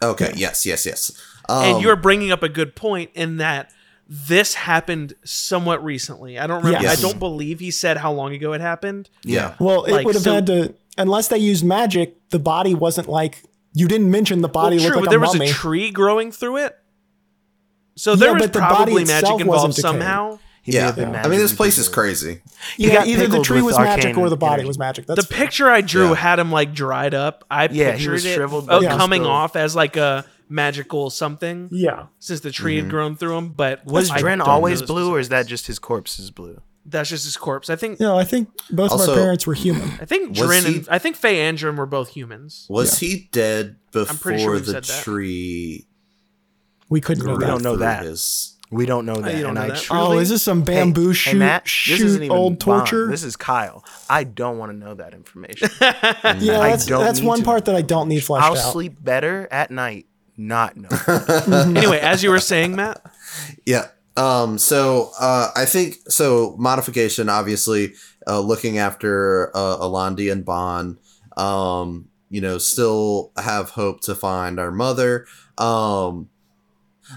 okay yes yes yes um, and you're bringing up a good point in that this happened somewhat recently. I don't remember. Yes. I don't believe he said how long ago it happened. yeah Well, it Like, would have so- had to unless they used magic. The body wasn't like you didn't mention the body Well, looked true, like but there a was mummy. a tree growing through it. So there Yeah, was but the probably itself magic involved somehow. He may yeah i mean this place is crazy He yeah, got either the tree was magic or the body energy. was magic. The fair. picture I drew Yeah. had him like dried up. I Yeah, he pictured was it shriveled, uh, Yeah. coming still- off as like a magical something Yeah. since the tree had grown through him. But Was Dren always blue, or is that just his corpse is blue? That's just his corpse? I think. No, I think both of our parents were human. I think Was Dren he- and I think Faye and Dren were both humans. Was he dead before pretty sure we've the said that. tree We couldn't know grew We that. don't know through that. His... We don't know oh, that. you don't and know I that? truly, Oh, is this some bamboo Hey, shoot hey, Matt, this shoot isn't even old Bond. torture? This is Kyle. I don't want to know that information. yeah, I that's don't that's need one to part that I don't need fleshed I'll out. sleep better at night. Not know. anyway, as you were saying, Matt, Yeah. Um. So, uh, I think so. Modification, obviously, uh, looking after uh, Alandi and Bond. Um. You know, still have hope to find our mother. Um.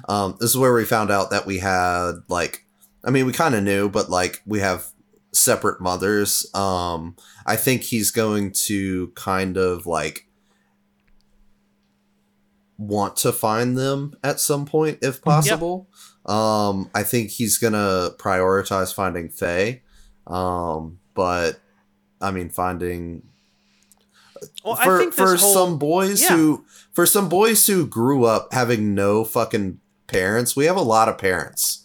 Um. This is where we found out that we had like, I mean, we kind of knew, but like, we have separate mothers. Um. I think he's going to kind of like want to find them at some point if possible. Um, I think he's gonna prioritize finding Faye. Um, but I mean finding well, for I think for whole some boys yeah. who for some boys who grew up having no fucking parents, we have a lot of parents.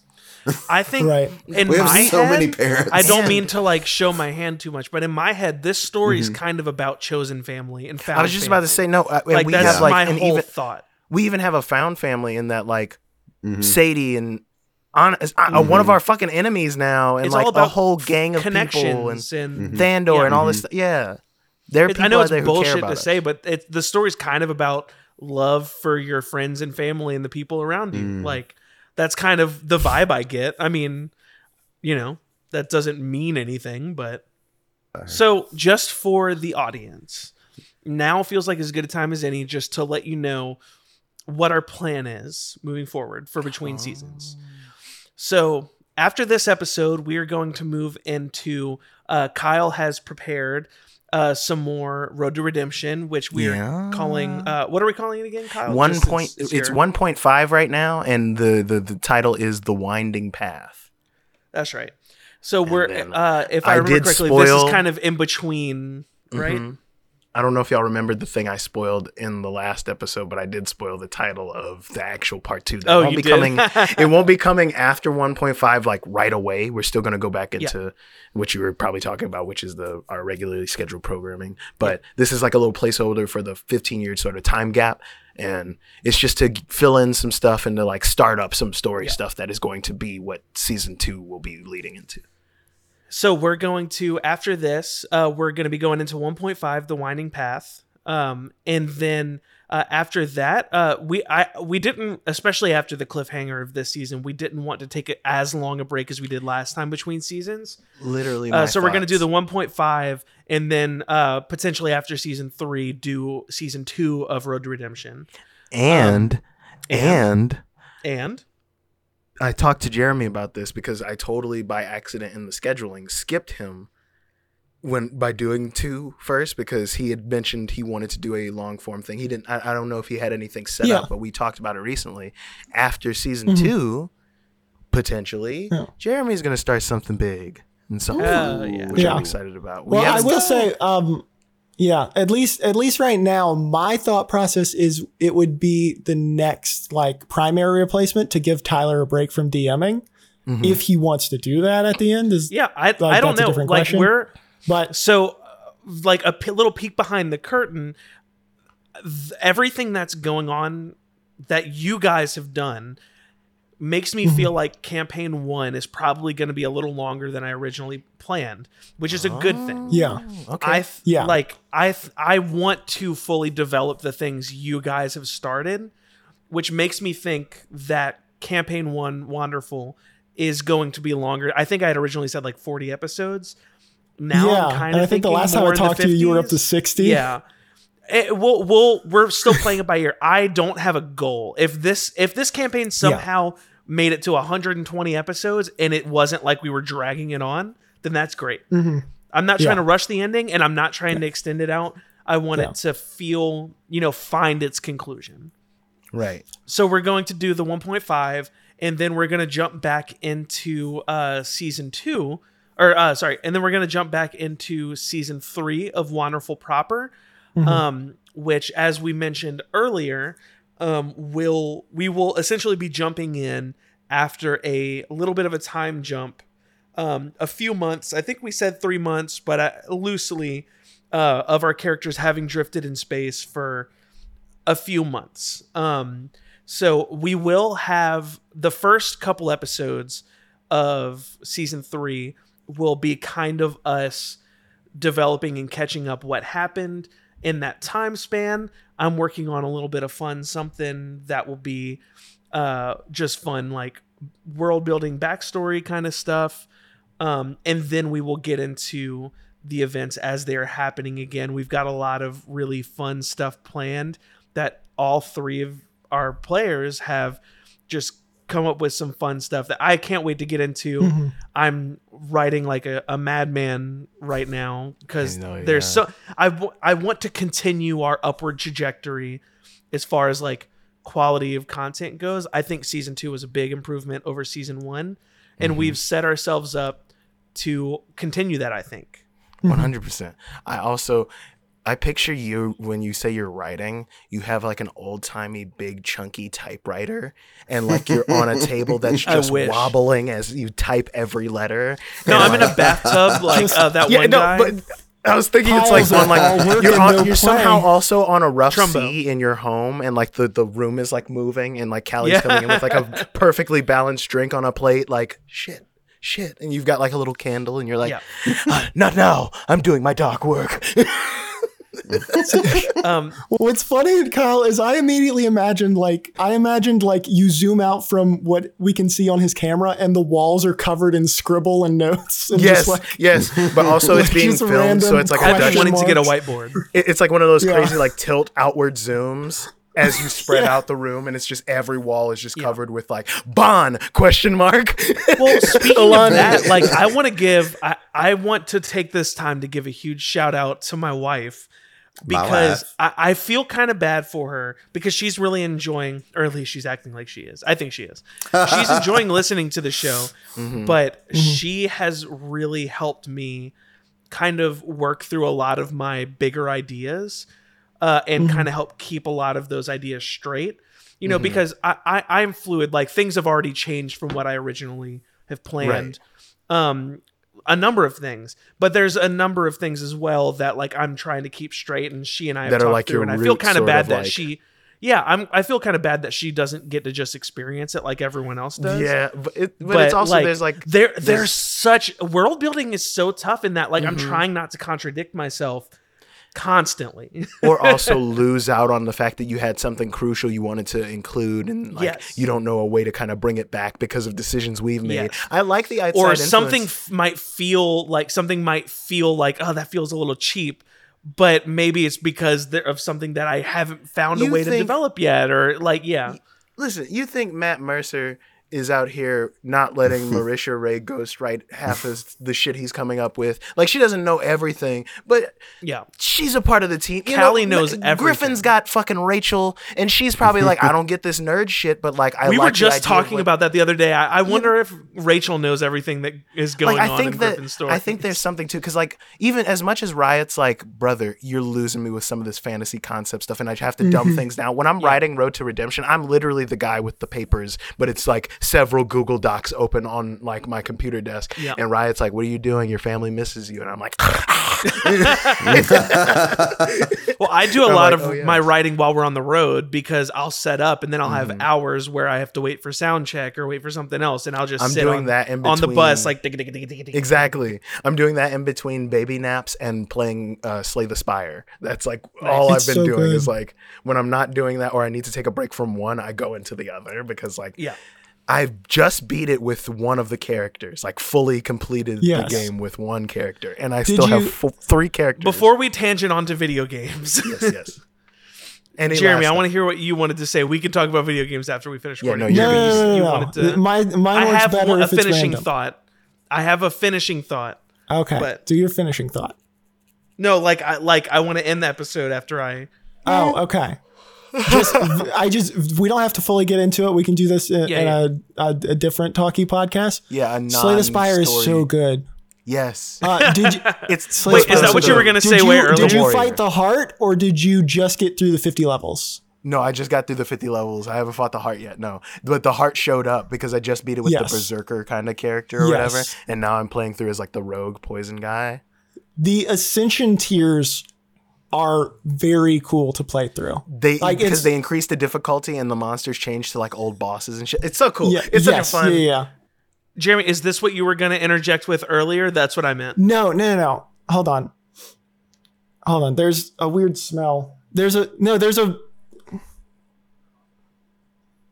I think Right. in We have my so head, many parents. I don't mean to like show my hand too much, but in my head, this story is kind of about chosen family and found. Mm-hmm. I was just about to say no. uh, and like we that's have like my an whole even thought. we even have a found family in that like Mhm. Sadie and on uh, one of our fucking enemies now, and It's like all a whole gang of people and and Thandor Yeah. and all this. Stuff. Yeah, there are people I know it's there bullshit to us. say, but it's the story's kind of about love for your friends and family and the people around you. Mm. Like that's kind of the vibe I get. I mean, you know, that doesn't mean anything, but so just for the audience, now feels like as good a time as any just to let you know what our plan is moving forward for between seasons. So after this episode, we are going to move into uh, Kyle has prepared uh, some more Road to Redemption, which we Yeah. are calling. Uh, what are we calling it again, Kyle? One Just point. It's your- one point five right now, and the, the the title is the Winding Path. That's right. So we're then uh, if I, I remember did correctly, this is kind of in between, right? Mhm. I don't know if y'all remembered the thing I spoiled in the last episode, but I did spoil the title of the actual part two. That Oh, won't you be did? coming. it won't be coming after 1.5 like right away. We're still going to go back into what you were probably talking about, which is the our regularly scheduled programming. But this is like a little placeholder for the 15 year sort of time gap, and it's just to fill in some stuff and to like start up some story stuff that is going to be what season two will be leading into. So we're going to after this, uh, we're going to be going into 1.5, the Winding Path. Um, and then uh, after that, uh, we I we didn't, especially after the cliffhanger of this season, we didn't want to take it as long a break as we did last time between seasons. Literally. Uh, so we're gonna do the 1.5, and then uh, potentially after season three, do season two of Road to Redemption. and and And I talked to Jeremy about this because I totally by accident in the scheduling skipped him when by doing two first because he had mentioned he wanted to do a long form thing. He didn't. I, I don't know if he had anything set Yeah. up, but we talked about it recently. After season Mhm. two, potentially, Yeah. Jeremy's gonna start something big and something Uh, yeah. which Yeah. I'm excited about. Well, have I will stuff- say, um, yeah, at least at least right now, my thought process is it would be the next like primary replacement to give Tyler a break from DMing Mhm. if he wants to do that at the end. Is yeah, I Like, I don't that's a know. different Like question. we're but so uh, like a p- little peek behind the curtain. th- everything that's going on that you guys have done makes me Mhm. feel like campaign one is probably going to be a little longer than I originally planned, which is a good thing. Yeah. Okay. I th- Yeah. like I th- I want to fully develop the things you guys have started, which makes me think that campaign one, Wanderful, is going to be longer. I think I had originally said like forty episodes. Now yeah, I'm kind and of I think the last time I talked to you, you were up to sixty. Yeah. It, we'll, we'll, we're still playing it by ear. I don't have a goal. If this if this campaign somehow made it to 120 episodes and it wasn't like we were dragging it on, then that's great. hmm I'm not trying Yeah. to rush the ending and I'm not trying to extend it out. I want Yeah. it to feel, you know, find its conclusion. right. So we're going to do the 1.5 and then we're going to jump back into uh season 2 or uh sorry, and then we're going to jump back into season 3 of Wanderful Proper um which as we mentioned earlier um will we will essentially be jumping in after a little bit of a time jump. Um a few months i think we said 3 months but uh, loosely uh of our characters having drifted in space for a few months. Um so we will have the first couple episodes of season 3 will be kind of us developing and catching up what happened in that time span. I'm working on a little bit of fun, something that will be uh, just fun, like world building backstory kind of stuff. Um, and then we will get into the events as they are happening again. We've got a lot of really fun stuff planned that all three of our players have just come up with some fun stuff that I can't wait to get into. Mhm. I'm writing like a, a madman right now because there's yeah. so I, w- I want to continue our upward trajectory as far as like quality of content goes. I think season two was a big improvement over season one, and Mm-hmm. we've set ourselves up to continue that. I think. One hundred percent. I also I picture you when you say you're writing, you have like an old timey big chunky typewriter and like you're on a table that's just wobbling as you type every letter. No, I'm in a bathtub like uh, that yeah, one no, guy. but I was thinking it's like Piles on like you're, on, no you're somehow also on a rough Trumbo. sea in your home and like the, the room is like moving and like Callie's Yeah. coming in with like a perfectly balanced drink on a plate like shit shit and you've got like a little candle and you're like Yeah. "Ah, not now I'm doing my doc work um, What's funny, Kyle, is I immediately imagined like I imagined like you zoom out from what we can see on his camera, and the walls are covered in scribble and notes. And yes like, yes but also it's Like, being filmed so it's like a I've been question Dutch, wanting to get a whiteboard. it- it's like one of those Yeah. crazy like tilt outward zooms as you spread Yeah. out the room and it's just every wall is just Yeah. covered with like Bon question mark Well, speaking Alon- of that, like I want to give, I, I want to take this time to give a huge shout out to my wife My because. I, I feel kind of bad for her because she's really enjoying, or at least she's acting like she is. I think she is. She's enjoying listening to the show, but she has really helped me kind of work through a lot of my bigger ideas uh, and kind of help keep a lot of those ideas straight. You know, because I, I I'm fluid. Like things have already changed from what I originally have planned. Um, a number of things, but there's a number of things as well that like I'm trying to keep straight, and she and I have That are talked like through, your and I feel kind of bad that like- she. Yeah, I'm. I feel kind of bad that she doesn't get to just experience it like everyone else does yeah but, it, but, it's also there's like there there's, such world building is so tough in that like I'm Mhm. trying not to contradict myself constantly. or also lose out on the fact that you had something crucial you wanted to include and like Yes. you don't know a way to kind of bring it back because of decisions we've made. Yes. I like the outside or something f- might feel like something might feel like oh that feels a little cheap but maybe it's because of something that i haven't found a You way to develop yet or like yeah Listen, you think Matt Mercer is out here not letting Marisha Ray Ghost write half of the shit he's coming up with? Like she doesn't know everything, but yeah she's a part of the team. You Callie know, knows everything. Griffin's got fucking Rachel, and she's probably like, I don't get this nerd shit, but like, I we like were just talking what- about that the other day i, I wonder if rachel knows everything that is going like I on think in that griffin's story I think there's something too because like even as much as Riot's like brother, you're losing me with some of this fantasy concept stuff, and I have to dumb mm-hmm. things down. When I'm writing Road to Redemption, I'm literally the guy with the papers, but it's like several Google Docs open on like my computer desk, Yeah. and Riot's like, "What are you doing? Your family misses you," and I'm like, well i do a I'm lot like, of oh, yeah. my writing while we're on the road because i'll set up and then i'll Mm-hmm. have hours where i have to wait for sound check or wait for something else and i'll just I'm sit doing on, that in on the bus like. Exactly. I'm doing that in between baby naps and playing uh, Slay the Spire. That's like all It's I've been so doing good. is like when I'm not doing that or I need to take a break from one, I go into the other because like yeah I've just beat it with one of the characters, like fully completed Yes. the game with one character, and I Did still have f- three characters. before we tangent onto video games yes, yes. Any Jeremy, I want to hear what you wanted to say. We can talk about video games after we finish Yeah, recording. no, No, you're- no, Jeremy, no, you, no, you no. wanted to. My, mine I have better a if finishing random. thought. I have a finishing thought. Okay, but- do your finishing thought. No, like I like I want to end the episode after I. Oh, okay. Just, I just, we don't have to fully get into it. We can do this in, Yeah, in A, a, a different talkie podcast. Yeah, a Slay the Spire is so good. Yes, Uh, did you, it's Slay the Wait, is Spire that so what you were gonna Did say you, way earlier? Did you Warrior. fight the heart, or did you just get through the fifty levels? no. I just got through the 50 levels. I haven't fought the heart yet. No, but the heart showed up because I just beat it with Yes. the berserker kind of character or Yes. whatever, and now I'm playing through as like the rogue poison guy. The ascension tiers are very cool to play through. They Like, because they increased the difficulty and the monsters changed to like old bosses and shit. It's so cool. Yeah, it's such yes, a fun. Yeah, yeah. Jeremy, is this what you were going to interject with earlier? That's what I meant. No, no, no, no. Hold on. Hold on. There's a weird smell. There's a no. There's a.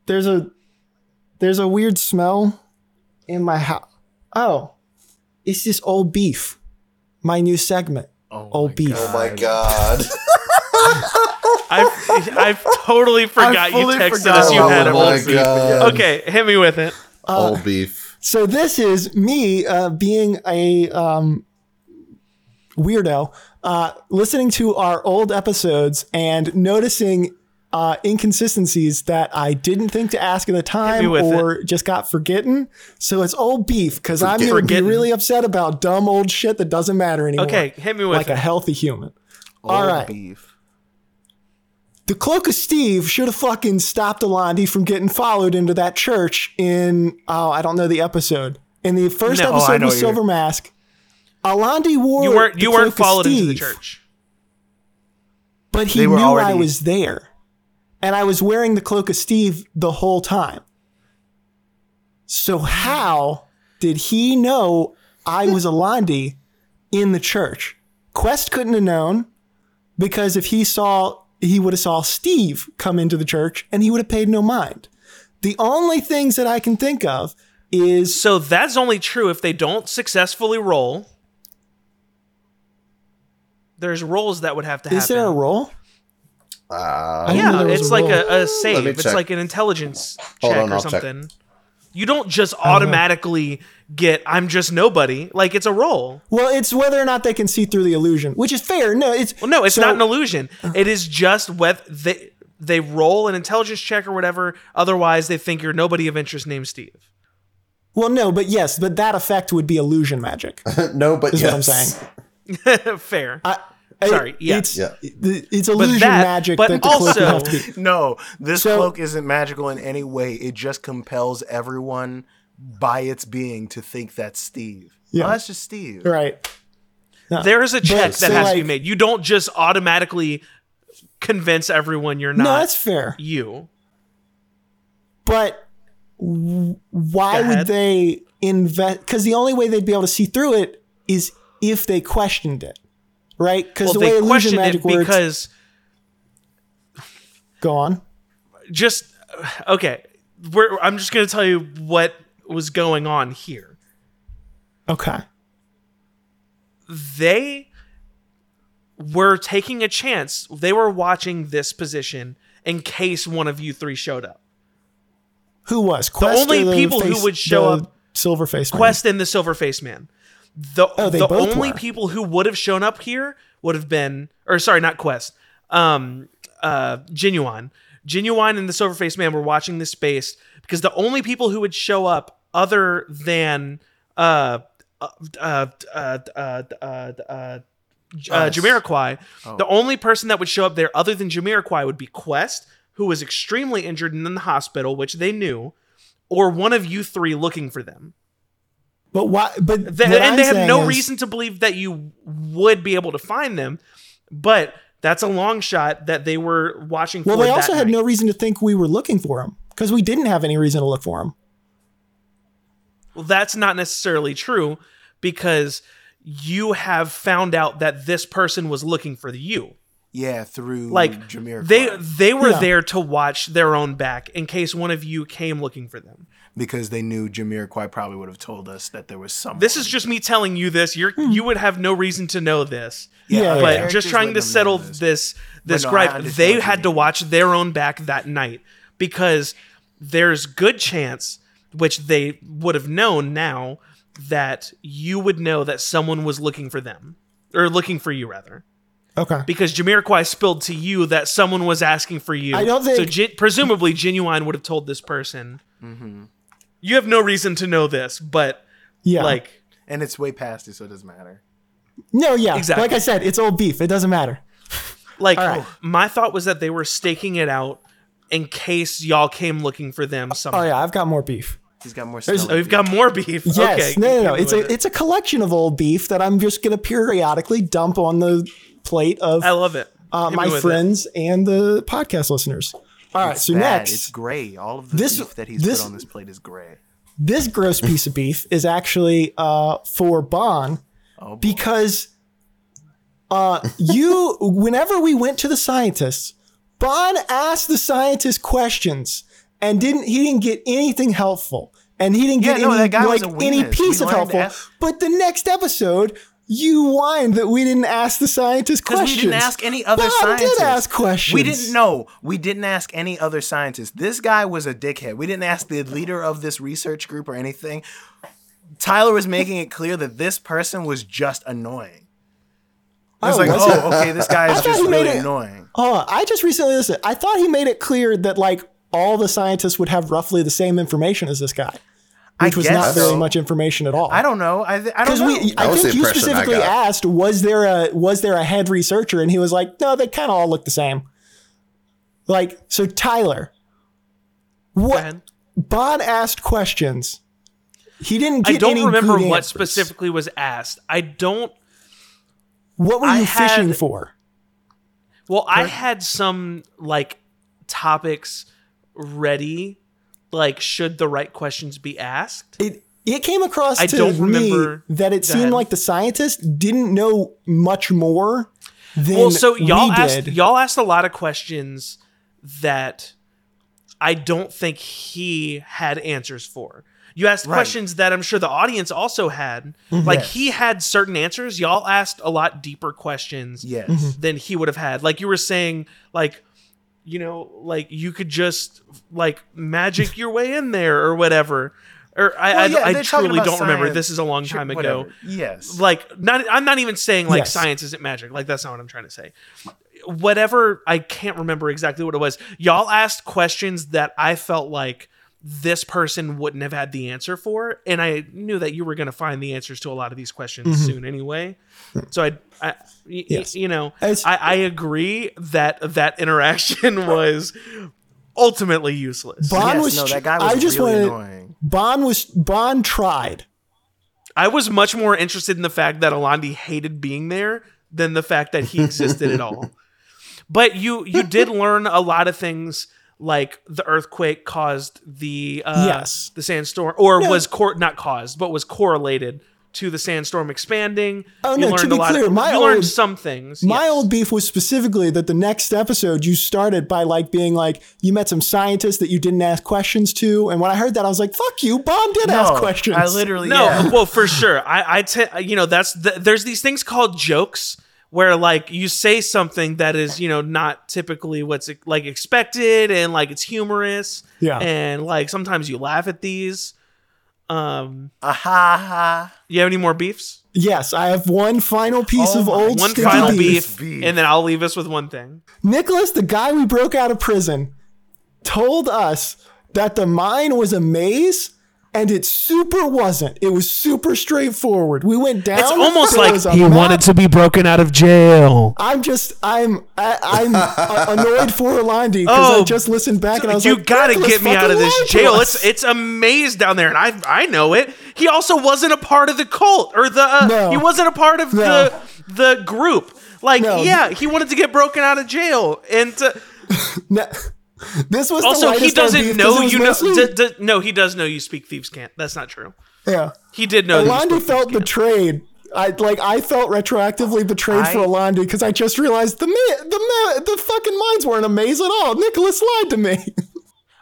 There's a. There's a weird smell in my house. Oh, it's this old beef. My new segment. Oh Old my beef. Oh my god. I've, I've totally forgot you texted forgot us you oh had a my old beef. god. Okay, hit me with it. Old beef. So this is me uh, being a um, weirdo, uh, listening to our old episodes and noticing uh, inconsistencies that I didn't think to ask at the time with or just got forgotten. So it's old beef because I'm going to be really upset about dumb old shit that doesn't matter anymore. Okay, hit me with like it. a healthy human. Old All right. beef. The cloak of Steve should have fucking stopped Alandi from getting followed into that church in oh I don't know the episode in the first No, oh, episode know of what Silver Mask. Alandi wore you weren't the you weren't cloak of followed into the church. but he knew were I was there, and I was wearing the cloak of Steve the whole time. So how did he know I was Alandi in the church? Quest couldn't have known because if he saw, he would have saw Steve come into the church and he would have paid no mind. The only things that I can think of is So that's only true if they don't successfully roll. There's rolls that would have to happen. is there a role? Uh, Yeah, it's a like a, a save. It's check. like an intelligence Hold check on, or I'll check. something. You don't just automatically get I'm just nobody. Like it's a roll. Well, it's whether or not they can see through the illusion, which is fair. No, it's Well, no, it's so- not an illusion. It is just whether they they roll an intelligence check or whatever. Otherwise, they think you're nobody of interest named Steve. Well, no, but yes, but that effect would be illusion magic. no, but Is yes. what I'm saying. Fair. I, Sorry, yeah. it's Yeah. it's illusion that- magic but that the cloak would also- have to be. No, this So- cloak isn't magical in any way. It just compels everyone by its being to think that's Steve. Yeah. Oh, that's just Steve. Right. there is a check that so, has to be made. You don't just automatically convince everyone you're not No, that's fair. you. But why would they invest? Because the only way they'd be able to see through it is if they questioned it. Right? Because Well, the way they illusion magic works. because go on. just uh, okay. We're, I'm just gonna tell you what was going on here. Okay. They were taking a chance. They were watching this position in case one of you three showed up. Who was Quest only or the people who would show up- Silver face man? Quest and the Silver Face Man. The Oh, the only were. people who would have shown up here would have been, or sorry, not Quest. Um, uh, Genuine, Genuine, and the Silver Face Man were watching this space because the only people who would show up other than uh, uh, uh, uh, uh, uh, uh, J- uh, Jamiroquai, Oh. the only person that would show up there other than Jamiroquai would be Quest, who was extremely injured and in the hospital, which they knew, or one of you three looking for them. But why? But They- what and I'm they have no is- reason to believe that you would be able to find them, but that's a long shot that they were watching. Well, they that also had night. no reason to think we were looking for them because we didn't have any reason to look for them. Well, that's not necessarily true because you have found out that this person was looking for you. Yeah, through Like Jameer. they they were Yeah. there to watch their own back in case one of you came looking for them. Because they knew Jameer quite probably would have told us that there was some. This is just me telling you this. You're hmm. you would have no reason to know this. Yeah, other yeah. but characters just trying to settle this. this this no, gripe, they had to watch their own back that night because there's good chance, which they would have known now, that you would know that someone was looking for them or looking for you rather. Okay. Because Jamiroquai spilled to you that someone was asking for you. I don't so. think- Gen- presumably, Genuine would have told this person. Mm-hmm. You have no reason to know this, but Yeah. like and it's way past it, so it doesn't matter. no, yeah. Exactly. Like I said, it's old beef. It doesn't matter. Like All right. my thought was that they were staking it out in case y'all came looking for them. Somehow. Oh yeah, I've got more beef. He's got more. There's- stuff. Oh, we've got more beef. Yes. okay, no, no, no. It's a it. it's a collection of old beef that I'm just gonna periodically dump on the plate of I love it. uh, my with it. friends and the podcast listeners. All right. So Bad. next, it's gray. All of the This- beef that he's this- put on this plate is gray. this gross piece of beef is actually uh, for Bon Oh, because uh, you, whenever we went to the scientists, Bon asked the scientists questions and didn't he didn't get anything helpful and he didn't get Yeah, no, any that guy was like any piece of helpful. But the next episode. You whined that we didn't ask the scientists questions. we didn't ask any other Bob scientists. did ask questions. We didn't know. We didn't ask any other scientists. This guy was a dickhead. We didn't ask the leader of this research group or anything. Tyler was making it clear that this person was just annoying. I was Oh, like, was oh, it? oh, okay, this guy is just really it- annoying. Oh, I just recently listened. I thought he made it clear that like all the scientists would have roughly the same information as this guy, I which was guess not very so. much information at all. I don't know. I, th- I don't know. we, I think you specifically asked, was there a was there a head researcher, and he was like, no, they kind of all look the same. Like so, Tyler, Go what ahead. Bon asked questions. He didn't get I don't any remember good what answers. specifically was asked. I don't. What were I you had- fishing for? Well, I had some like topics ready, like should the right questions be asked. it it came across I to me that it seemed like the scientists didn't know much more than Well, so y'all we asked did. y'all asked a lot of questions that I don't think he had answers for. You asked questions that I'm sure the audience also had. Mm-hmm. Like Yes. he had certain answers. Y'all asked a lot deeper questions yes. Than he would have had. Like you were saying, like you know, like you could just like magic your way in there or whatever. Or I, Well, yeah, I they're truly don't remember. This is a long Sure, time ago. Yes. like not i'm not even saying like Yes. science isn't magic like that's not what i'm trying to say whatever i can't remember exactly what it was y'all asked questions that i felt like this person wouldn't have had the answer for and i knew that you were going to find the answers to a lot of these questions soon anyway so i, I y- y-. Yes. you know As- I, I agree that that interaction was ultimately useless Bond yes, was. no, that guy was I just really wanted. annoying. Bond was. Bond tried. I was much more interested in the fact that Alandi hated being there than the fact that he existed at all. But you you did learn a lot of things like the earthquake caused the uh, Yes. the sandstorm or No. was cor- not caused but was correlated to the sandstorm expanding. Oh, you no, to be clear, of, my you learned some things. My yes. old beef was specifically that the next episode you started by like being like you met some scientists that you didn't ask questions to, and when I heard that I was like, "Fuck you, Bond did ask questions." I literally No, yeah. well, for sure. I, I, te- you know, that's the, there's these things called jokes where like you say something that is, you know, not typically what's like expected, and like it's humorous. Yeah. and like sometimes you laugh at these. Um, Ah, ha, ha. you have any more beefs? Yes, I have one final piece Oh of old One final beef. beef, beef. and then I'll leave us with one thing. Nicholas, the guy we broke out of prison, told us that the mine was a maze. And it super wasn't. It was super straightforward. We went down. It's almost like he map. wanted to be broken out of jail. I'm just I'm I, I'm uh, annoyed for Orlandi because I Oh, just listened back and I was you like, "You gotta get me out of this jail. It's it's a maze down there, and I I know it. He also wasn't a part of the cult or the. Uh, No. He wasn't a part of No. the the group. Like No. yeah, he wanted to get broken out of jail, and to, No, this was the also he doesn't know it was you know. D- d- no, he does know you speak thieves' cant. That's not true. yeah. He did know. that you Orlandi spoke felt betrayed. I like I felt retroactively betrayed for I- Orlandi because I just realized the ma- the ma- the fucking mines weren't a maze at all. Nicholas lied to me.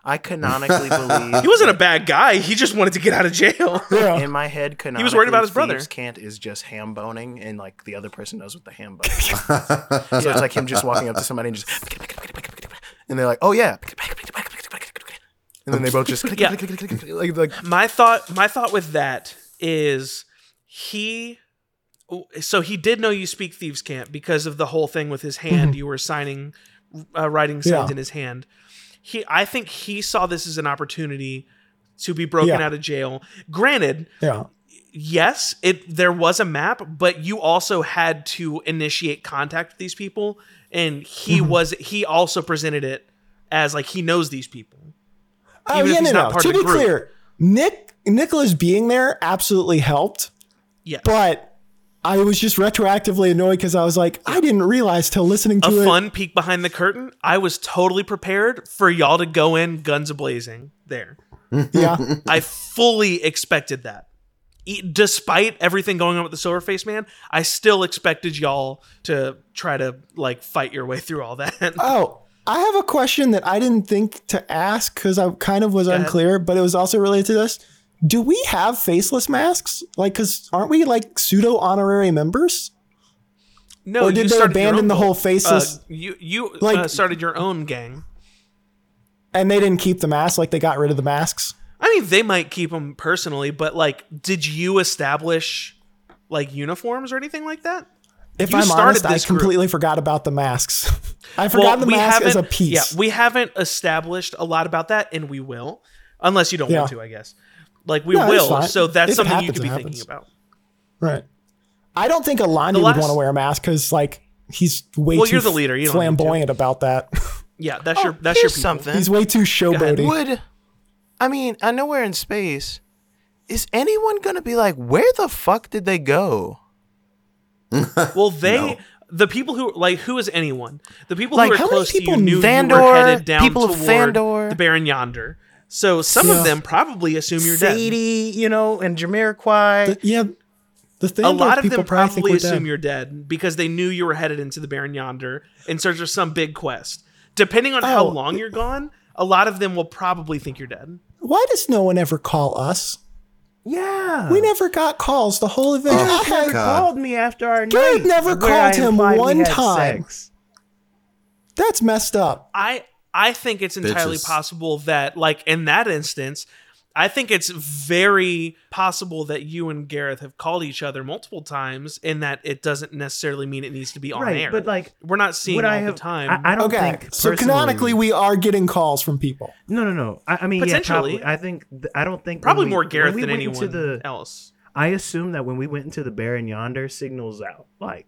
I canonically believe He wasn't a bad guy. He just wanted to get out of jail. yeah. in my head canonically was worried about his brother. Thieves' Cant is just ham boning and like the other person knows what the ham bone is. so it's like him just walking up to somebody and just and they're like, oh yeah. And then they both just Yeah. like, like my thought my thought with that is he so he did know you speak thieves' cant because of the whole thing with his hand you were signing uh, writing signs Mm-hmm. Yeah. in his hand he i think he saw this as an opportunity to be broken Yeah. out of jail granted yeah. yes it there was a map but you also had to initiate contact with these people and he Mm-hmm. was he also presented it as like he knows these people Oh yeah, no, not no. To be group. clear, Nick Nicholas being there absolutely helped, Yeah, but I was just retroactively annoyed because I was like, I didn't realize till listening a to it. fun peek behind the curtain. I was totally prepared for y'all to go in guns a blazing there. Yeah. I fully expected that. Despite everything going on with the silver face man, I still expected y'all to try to like fight your way through all that. Oh, I have a question that I didn't think to ask because I kind of was ahead. unclear, but it was also related to this. Do we have faceless masks? Like, because aren't we like pseudo honorary members? no, Or you did they abandon the whole faceless- Uh, you you Like- uh, started your own gang. And they didn't keep the masks, like they got rid of the masks. I mean, they might keep them personally, but like, did you establish like uniforms or anything like that? If You I'm honest, I this group. completely forgot about the masks. I forgot the mask as a piece. Yeah, we haven't established a lot about that, and we will, unless you don't want to, I guess. Like we No, will, fine. so that's If it something you could be thinking about. right. I don't think Alandi The would want to wear a mask because, like, he's way Well, too you're the leader, you don't need to. flamboyant about that. Yeah, that's your oh, that's your people. something. he's way too ahead. showboaty. Would I mean, I know we're in space. Is anyone gonna be like, where the fuck did they go? Well, they No. the people who like who is anyone? The people Like, who how are many close to you people- knew you Thandor, were headed down people of toward Thandor. the Baron yonder. So some Yeah. of them probably assume you're dead. Sadie, you know, and Jamiroquai. yeah. The thing a lot of them probably, probably assume dead. you're dead because they knew you were headed into the Baron Yonder in search of some big quest. Depending on how Oh. long you're gone, a lot of them will probably think you're dead. Why does no one ever call us? yeah. We never got calls the whole event. Oh, I had- God. called me after our Garrett night. never called him one time. sex. that's messed up. I I think it's entirely Bitches. possible that like in that instance, I think it's very possible that you and Gareth have called each other multiple times and that it doesn't necessarily mean it needs to be on Right, air. but, like, we're not seeing it all I have the time. I, I don't Okay, think so canonically, we are getting calls from people. No, no, no. I, I mean, Potentially. yeah, probably. I think I don't think probably we- more Gareth we than anyone into the, else. I assume that when we went into the Baron Yonder, signals out. Like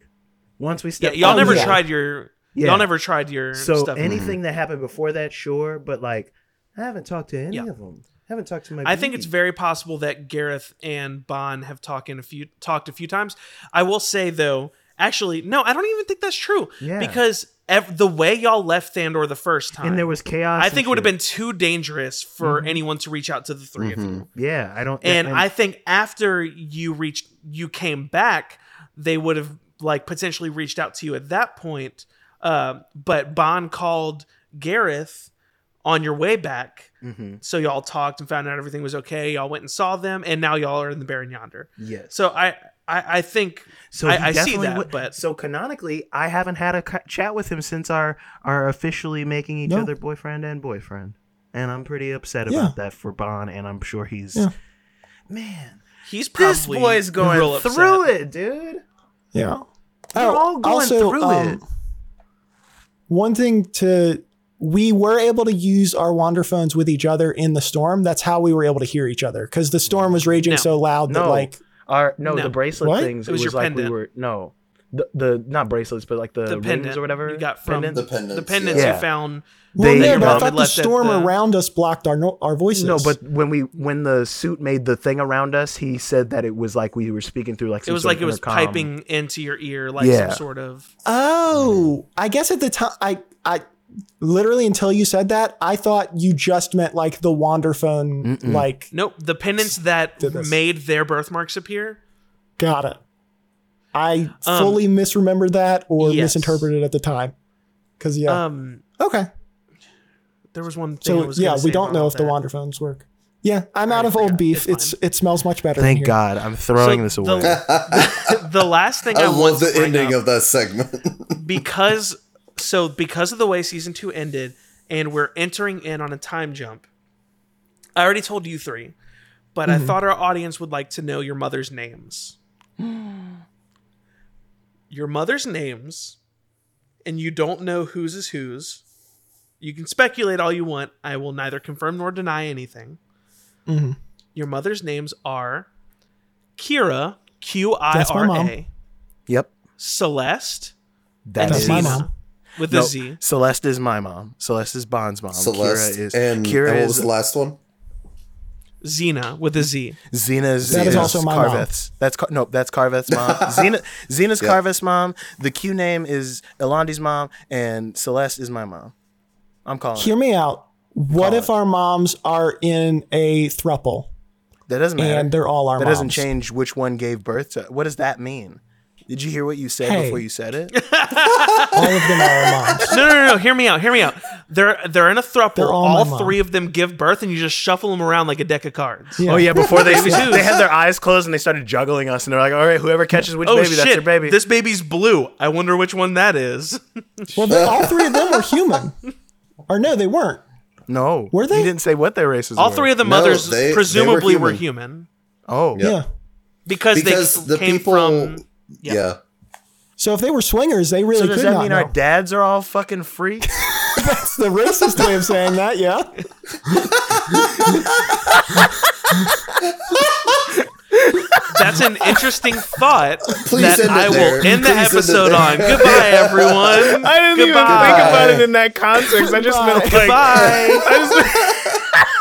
once we Yeah, stepped, y'all Oh, never yeah. tried your Yeah. y'all never tried your So stuff. anything mm-hmm. that happened before that, sure, but like I haven't talked to any Yeah. of them. Haven't talked to my. I think it's very possible that Gareth and Bond have talked in a few talked a few times. I will say though, Actually, no, I don't even think that's true. Yeah. Because ev- the way y'all left Thandor the first time, And there was chaos. I think it would have been too dangerous for anyone to reach out to the 3 of you. Yeah, I don't. And I think after you reached, you came back, they would have like potentially reached out to you at that point. Uh, but Bond called Gareth on your way back. Mm-hmm. So y'all talked and found out everything was okay. Y'all went and saw them, and now y'all are in the Baron Yonder. yes. So I, I, I think So I, I see definitely that, would- but so canonically, I haven't had a c- chat with him since our our officially making each No. other boyfriend and boyfriend, and I'm pretty upset Yeah. about that for Bond, and I'm sure he's Yeah. man. he's probably This boy's going real upset. through it, dude. Yeah. We're all going through it. um, One thing to we were able to use our wander phones with each other in the storm. That's how we were able to hear each other because the storm was raging No. so loud that No. like Our no, No. the bracelet What? things. It was your like pendant. we were no, the the not bracelets, but like the, The rings pendant or whatever you got from Pendants? The pendants, the pendants yeah. you found. well, They- no, your but I thought the storm the- around us blocked our no- our voices. No, but when we when the suit made the thing around us, he said that it was like we were speaking through like It was sort like of it was intercom. piping into your ear, like Yeah. some sort of. oh, I guess at the time I I literally until you said that I thought you just meant like the wander phone Mm-mm. like Nope, the pendants that made their birthmarks appear. got it. I Um, fully misremembered that or yes. misinterpreted at the time. Cause yeah. Um, okay. there was one thing. I So was yeah, we don't know about if the that. wander phones work. Yeah, I'm I out of forgot. old beef. It's It's it smells much better. Thank here. God, I'm throwing So this the- away. the last thing I, I want love to the bring ending up, of that segment. because so because of the way season two ended, and we're entering in on a time jump. I already told you three, but I thought our audience would like to know your mother's names. your mother's names, and you don't know whose is whose. You can speculate all you want. I will neither confirm nor deny anything. Mhm. Your mother's names are Kira, Q I my mom. Yep, Celeste, That's is my mom. With No, a Z. Celeste is my mom. Celeste is Bond's mom. Celeste Kira is and, Kira and what was is the last one? Xena with a Z. Xena's That is Xena's also my mom. That's Car- no, that's Carveth's mom. Xena, Xena's Yeah. Carveth's mom. The Q name is Elandi's mom, and Celeste is my mom. I'm calling. Hear it. me out. What Call if it. our moms are in a thruple That doesn't matter. and they're all our moms. that moms? doesn't change which one gave birth to. What does that mean? Did you hear what you said Hey. before you said it? All of them are our moms. No, no, no, no. Hear me out. Hear me out. They're they're in a thruple. They're all All, my mom. three of them give birth, and you just shuffle them around like a deck of cards. Yeah. Oh yeah, before they Baby they had their eyes closed and they started juggling us, and they're like, "All right, whoever catches which Oh baby, shit! that's your baby." This baby's blue. I wonder which one that is. Well, they, all three of them were human. Or no, they weren't. no, Were they? You didn't say what their races. All were. three of the No, mothers they- they were presumably were human. human, Oh Yeah. Yeah. because, Because they the came people, from. Yeah. So if they were swingers, they really So does could that not mean know. our dads are all fucking freaks? That's the racist way of saying that. Yeah. That's an interesting thought Please that I will there. end the Please end episode there. on. Goodbye, everyone. I didn't Goodbye. even think about it in that context. I just meant like Goodbye. I just